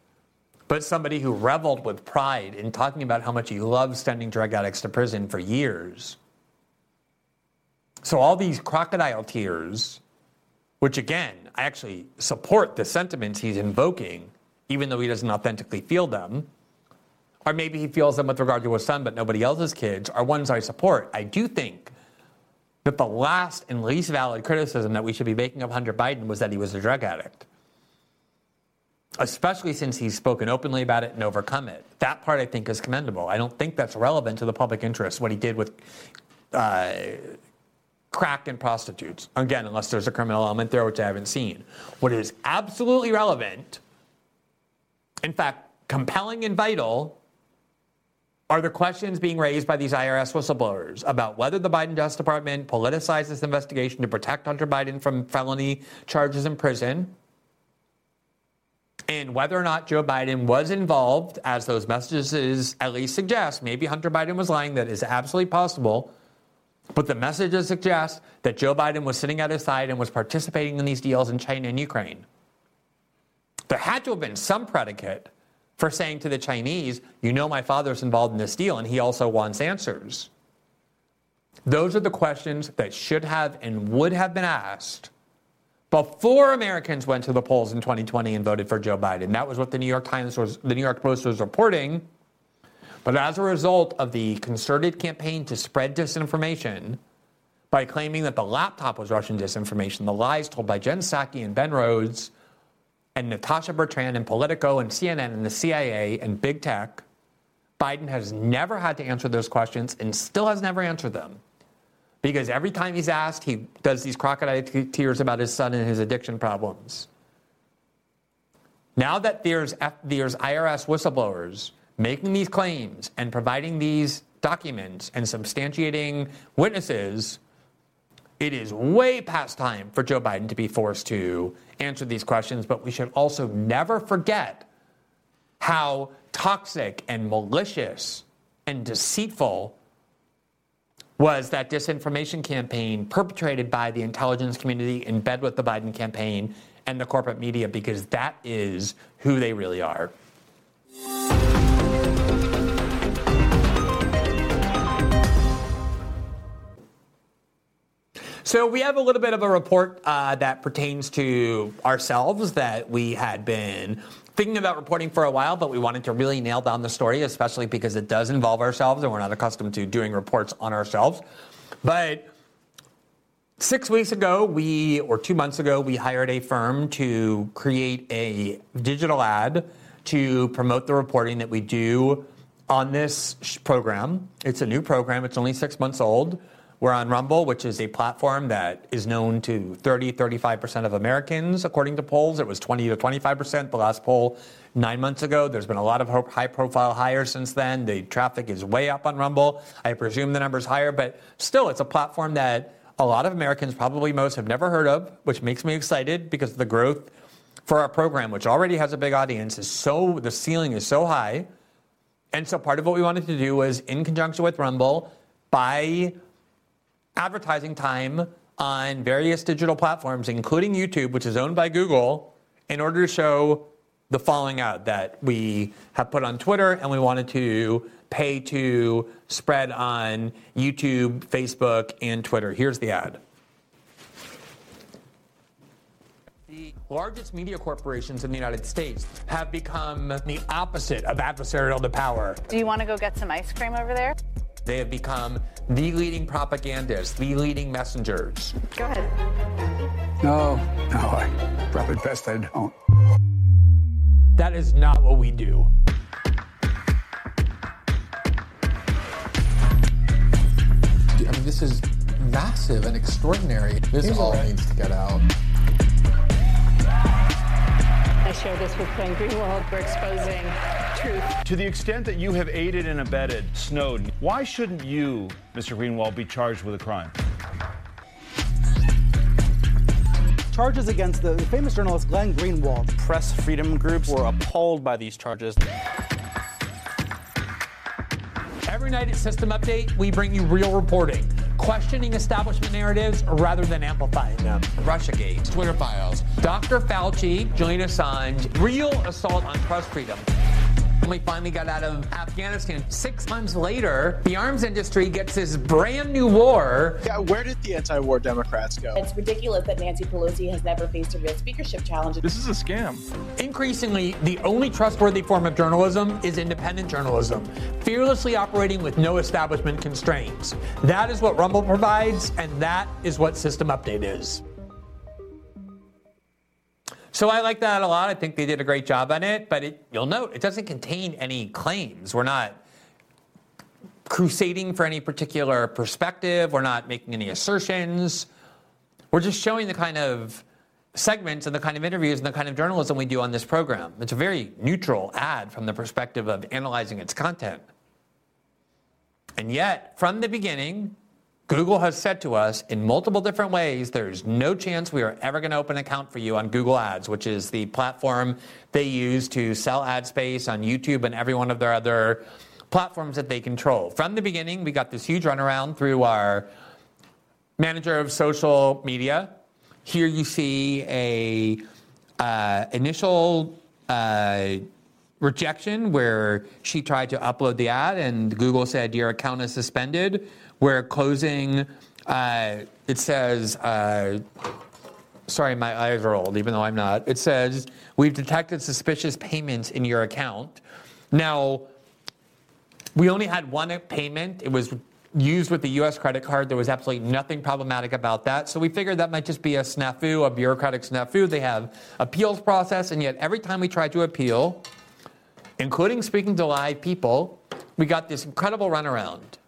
but somebody who reveled with pride in talking about how much he loved sending drug addicts to prison for years. So all these crocodile tears, which again, I actually support the sentiments he's invoking, even though he doesn't authentically feel them, or maybe he feels them with regard to his son, but nobody else's kids, are ones I support. I do think that the last and least valid criticism that we should be making of Hunter Biden was that he was a drug addict. Especially since he's spoken openly about it and overcome it. That part I think is commendable. I don't think that's relevant to the public interest, what he did with uh, crack and prostitutes. Again, unless there's a criminal element there, which I haven't seen. What is absolutely relevant, in fact, compelling and vital, are the questions being raised by these IRS whistleblowers about whether the Biden Justice Department politicized this investigation to protect Hunter Biden from felony charges in prison, and whether or not Joe Biden was involved, as those messages at least suggest. Maybe Hunter Biden was lying, that is absolutely possible. But the messages suggest that Joe Biden was sitting at his side and was participating in these deals in China and Ukraine. There had to have been some predicate for saying to the Chinese, you know, my father's involved in this deal and he also wants answers. Those are the questions that should have and would have been asked before Americans went to the polls in 2020 and voted for Joe Biden. That was what the New York Times was, the New York Post was reporting. But as a result of the concerted campaign to spread disinformation by claiming that the laptop was Russian disinformation, the lies told by Jen Psaki and Ben Rhodes, and Natasha Bertrand and Politico and CNN and the CIA and big tech, Biden has never had to answer those questions and still has never answered them. Because every time he's asked, he does these crocodile tears about his son and his addiction problems. Now that there's, there's IRS whistleblowers making these claims and providing these documents and substantiating witnesses, it is way past time for Joe Biden to be forced to answer these questions, but we should also never forget how toxic and malicious and deceitful was that disinformation campaign perpetrated by the intelligence community in bed with the Biden campaign and the corporate media because that is who they really are. So we have a little bit of a report uh, that pertains to ourselves that we had been thinking about reporting for a while, but we wanted to really nail down the story, especially because it does involve ourselves and we're not accustomed to doing reports on ourselves. But six weeks ago, we, or two months ago, we hired a firm to create a digital ad to promote the reporting that we do on this program. It's a new program, it's only six months old. We're on Rumble, which is a platform that is known to 30, 35% of Americans, according to polls. It was 20 to 25% the last poll nine months ago. There's been a lot of high profile hires since then. The traffic is way up on Rumble. I presume the number's higher, but still, it's a platform that a lot of Americans, probably most, have never heard of, which makes me excited because the growth for our program, which already has a big audience, is so, the ceiling is so high. And so part of what we wanted to do was, in conjunction with Rumble, buy advertising time on various digital platforms, including YouTube, which is owned by Google, in order to show the following out that we have put on Twitter and we wanted to pay to spread on YouTube, Facebook, and Twitter. Here's the ad. The largest media corporations in the United States have become the opposite of adversarial to power. Do you want to go get some ice cream over there? They have become the leading propagandists, the leading messengers. Go ahead. No, no, I probably best I don't. That is not what we do. I mean, this is massive and extraordinary. This Here's all needs to get out. I share this with Glenn Greenwald. We're exposing truth. To the extent that you have aided and abetted Snowden, why shouldn't you, Mr. Greenwald, be charged with a crime? Charges against the famous journalist Glenn Greenwald. Press freedom groups were appalled by these charges. Every night at System Update, we bring you real reporting, questioning establishment narratives rather than amplifying them. Russiagate, Twitter files, Dr. Fauci, Julian Assange, real assault on press freedom. We finally got out of Afghanistan. Six months later, the arms industry gets this brand new war. Yeah, where did the anti war Democrats go? It's ridiculous that Nancy Pelosi has never faced a real speakership challenge. This is a scam. Increasingly, the only trustworthy form of journalism is independent journalism, fearlessly operating with no establishment constraints. That is what Rumble provides, and that is what System Update is. So I like that a lot. I think they did a great job on it, but it, you'll note it doesn't contain any claims. We're not crusading for any particular perspective. We're not making any assertions. We're just showing the kind of segments and the kind of interviews and the kind of journalism we do on this program. It's a very neutral ad from the perspective of analyzing its content. And yet, from the beginning, Google has said to us in multiple different ways there's no chance we are ever going to open an account for you on Google Ads, which is the platform they use to sell ad space on YouTube and every one of their other platforms that they control. From the beginning, we got this huge runaround through our manager of social media. Here you see a uh, initial uh, rejection where she tried to upload the ad and Google said your account is suspended. We're closing. Uh, it says. Uh, sorry, my eyes are old, even though I'm not. It says we've detected suspicious payments in your account. Now, we only had one payment. It was used with the US credit card. There was absolutely nothing problematic about that. So we figured that might just be a snafu, a bureaucratic snafu. They have appeals process, and yet every time we tried to appeal, including speaking to live people, we got this incredible runaround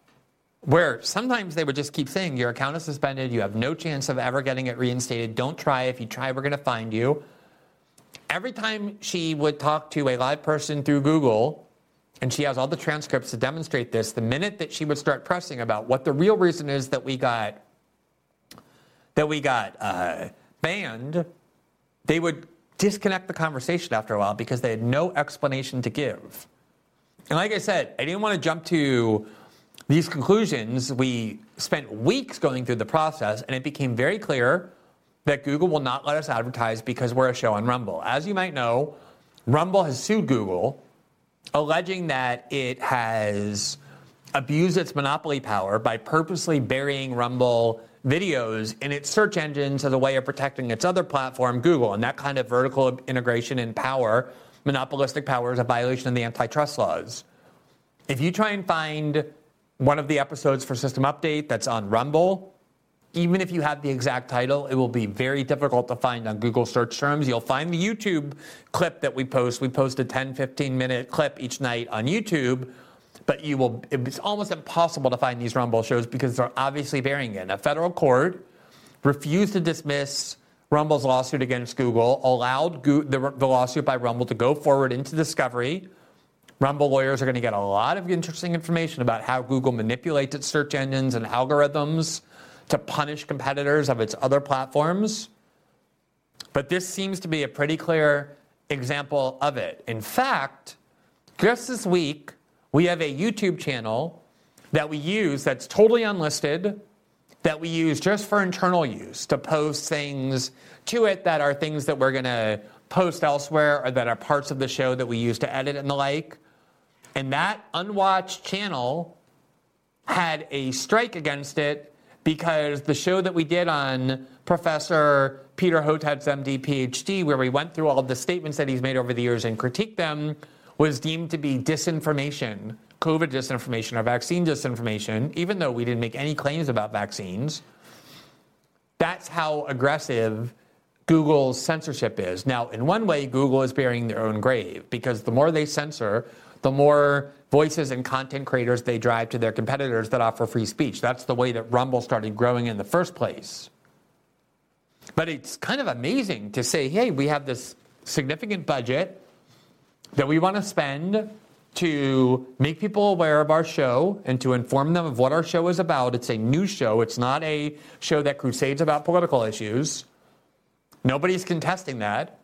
where sometimes they would just keep saying your account is suspended, you have no chance of ever getting it reinstated. Don't try. If you try, we're going to find you. Every time she would talk to a live person through Google, and she has all the transcripts to demonstrate this, the minute that she would start pressing about what the real reason is that we got that we got uh, banned, they would disconnect the conversation after a while because they had no explanation to give. And like I said, I didn't want to jump to these conclusions, we spent weeks going through the process, and it became very clear that Google will not let us advertise because we're a show on Rumble. As you might know, Rumble has sued Google, alleging that it has abused its monopoly power by purposely burying Rumble videos in its search engines as a way of protecting its other platform, Google. And that kind of vertical integration and power, monopolistic power, is a violation of the antitrust laws. If you try and find one of the episodes for System Update that's on Rumble. Even if you have the exact title, it will be very difficult to find on Google search terms. You'll find the YouTube clip that we post. We post a 10, 15 minute clip each night on YouTube, but you will, it's almost impossible to find these Rumble shows because they're obviously burying it. A federal court refused to dismiss Rumble's lawsuit against Google, allowed the lawsuit by Rumble to go forward into discovery Rumble lawyers are going to get a lot of interesting information about how Google manipulates its search engines and algorithms to punish competitors of its other platforms. But this seems to be a pretty clear example of it. In fact, just this week, we have a YouTube channel that we use that's totally unlisted, that we use just for internal use to post things to it that are things that we're going to post elsewhere or that are parts of the show that we use to edit and the like. And that unwatched channel had a strike against it because the show that we did on Professor Peter Hotez, MD, PhD, where we went through all the statements that he's made over the years and critiqued them, was deemed to be disinformation, COVID disinformation or vaccine disinformation, even though we didn't make any claims about vaccines. That's how aggressive Google's censorship is. Now, in one way, Google is burying their own grave because the more they censor, the more voices and content creators they drive to their competitors that offer free speech. That's the way that Rumble started growing in the first place. But it's kind of amazing to say, hey, we have this significant budget that we want to spend to make people aware of our show and to inform them of what our show is about. It's a news show, it's not a show that crusades about political issues. Nobody's contesting that.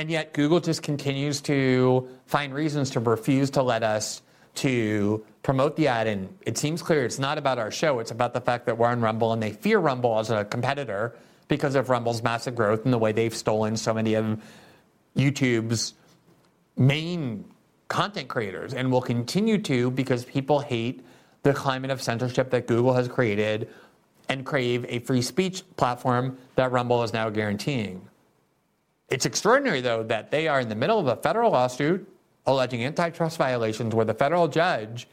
And yet Google just continues to find reasons to refuse to let us to promote the ad. And it seems clear it's not about our show, it's about the fact that we're on Rumble and they fear Rumble as a competitor because of Rumble's massive growth and the way they've stolen so many of YouTube's main content creators and will continue to because people hate the climate of censorship that Google has created and crave a free speech platform that Rumble is now guaranteeing. It's extraordinary, though, that they are in the middle of a federal lawsuit alleging antitrust violations where the federal judge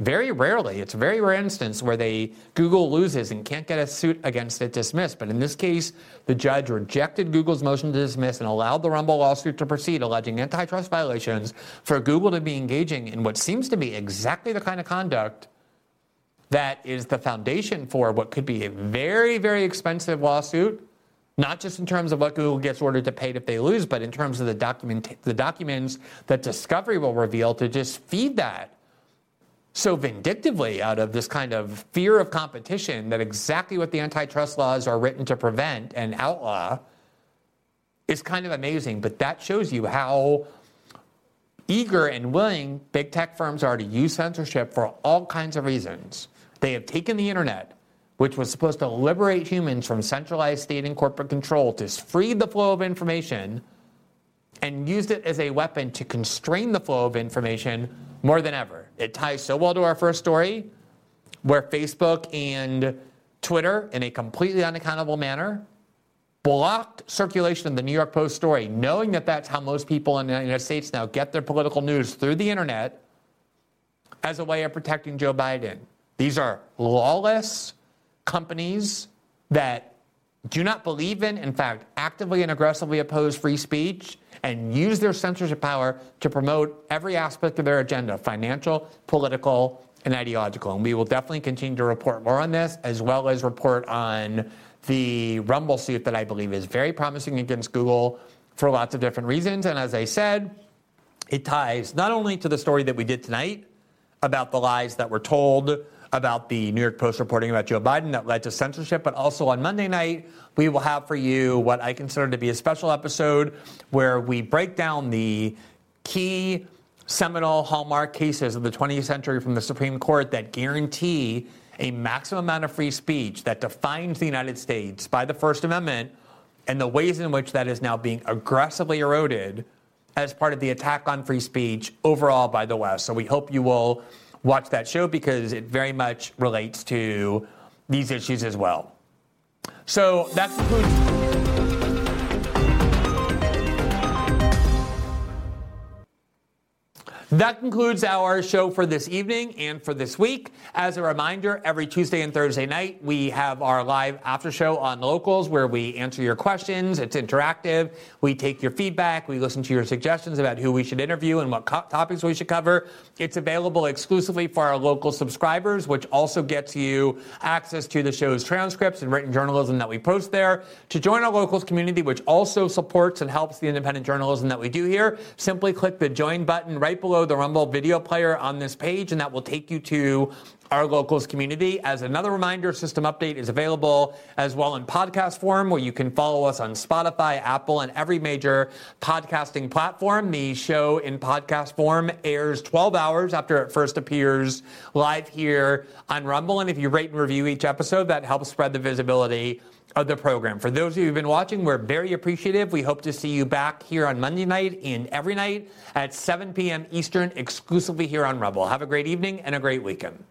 very rarely, it's a very rare instance where they Google loses and can't get a suit against it dismissed. But in this case, the judge rejected Google's motion to dismiss and allowed the Rumble lawsuit to proceed, alleging antitrust violations for Google to be engaging in what seems to be exactly the kind of conduct that is the foundation for what could be a very, very expensive lawsuit. Not just in terms of what Google gets ordered to pay if they lose, but in terms of the document, the documents that Discovery will reveal to just feed that so vindictively out of this kind of fear of competition that exactly what the antitrust laws are written to prevent and outlaw is kind of amazing. But that shows you how eager and willing big tech firms are to use censorship for all kinds of reasons. They have taken the internet, which was supposed to liberate humans from centralized state and corporate control, to free the flow of information, and used it as a weapon to constrain the flow of information more than ever. It ties so well to our first story, where Facebook and Twitter, in a completely unaccountable manner, blocked circulation of the New York Post story, knowing that that's how most people in the United States now get their political news through the internet as a way of protecting Joe Biden. These are lawless companies that do not believe in, in fact, actively and aggressively oppose free speech and use their censorship power to promote every aspect of their agenda financial, political, and ideological. And we will definitely continue to report more on this, as well as report on the Rumble suit that I believe is very promising against Google for lots of different reasons. And as I said, it ties not only to the story that we did tonight about the lies that were told about the New York Post reporting about Joe Biden that led to censorship, but also on Monday night, we will have for you what I consider to be a special episode where we break down the key seminal hallmark cases of the 20th century from the Supreme Court that guarantee a maximum amount of free speech that defines the United States by the First Amendment and the ways in which that is now being aggressively eroded as part of the attack on free speech overall by the West. So we hope you will watch that show because it very much relates to these issues as well. So that concludes. That concludes our show for this evening and for this week. As a reminder, every Tuesday and Thursday night, we have our live after show on locals where we answer your questions. It's interactive. We take your feedback. We listen to your suggestions about who we should interview and what co- topics we should cover. It's available exclusively for our local subscribers, which also gets you access to the show's transcripts and written journalism that we post there. To join our locals community, which also supports and helps the independent journalism that we do here, simply click the join button right below the Rumble video player on this page, and that will take you to our locals community. As another reminder, System Update is available as well in podcast form, where you can follow us on Spotify, Apple, and every major podcasting platform. The show in podcast form airs 12 hours after it first appears live here on Rumble. And if you rate and review each episode, that helps spread the visibility of the program. For those of you who've been watching, we're very appreciative. We hope to see you back here on Monday night and every night at 7 p.m. Eastern, exclusively here on Rumble. Have a great evening and a great weekend.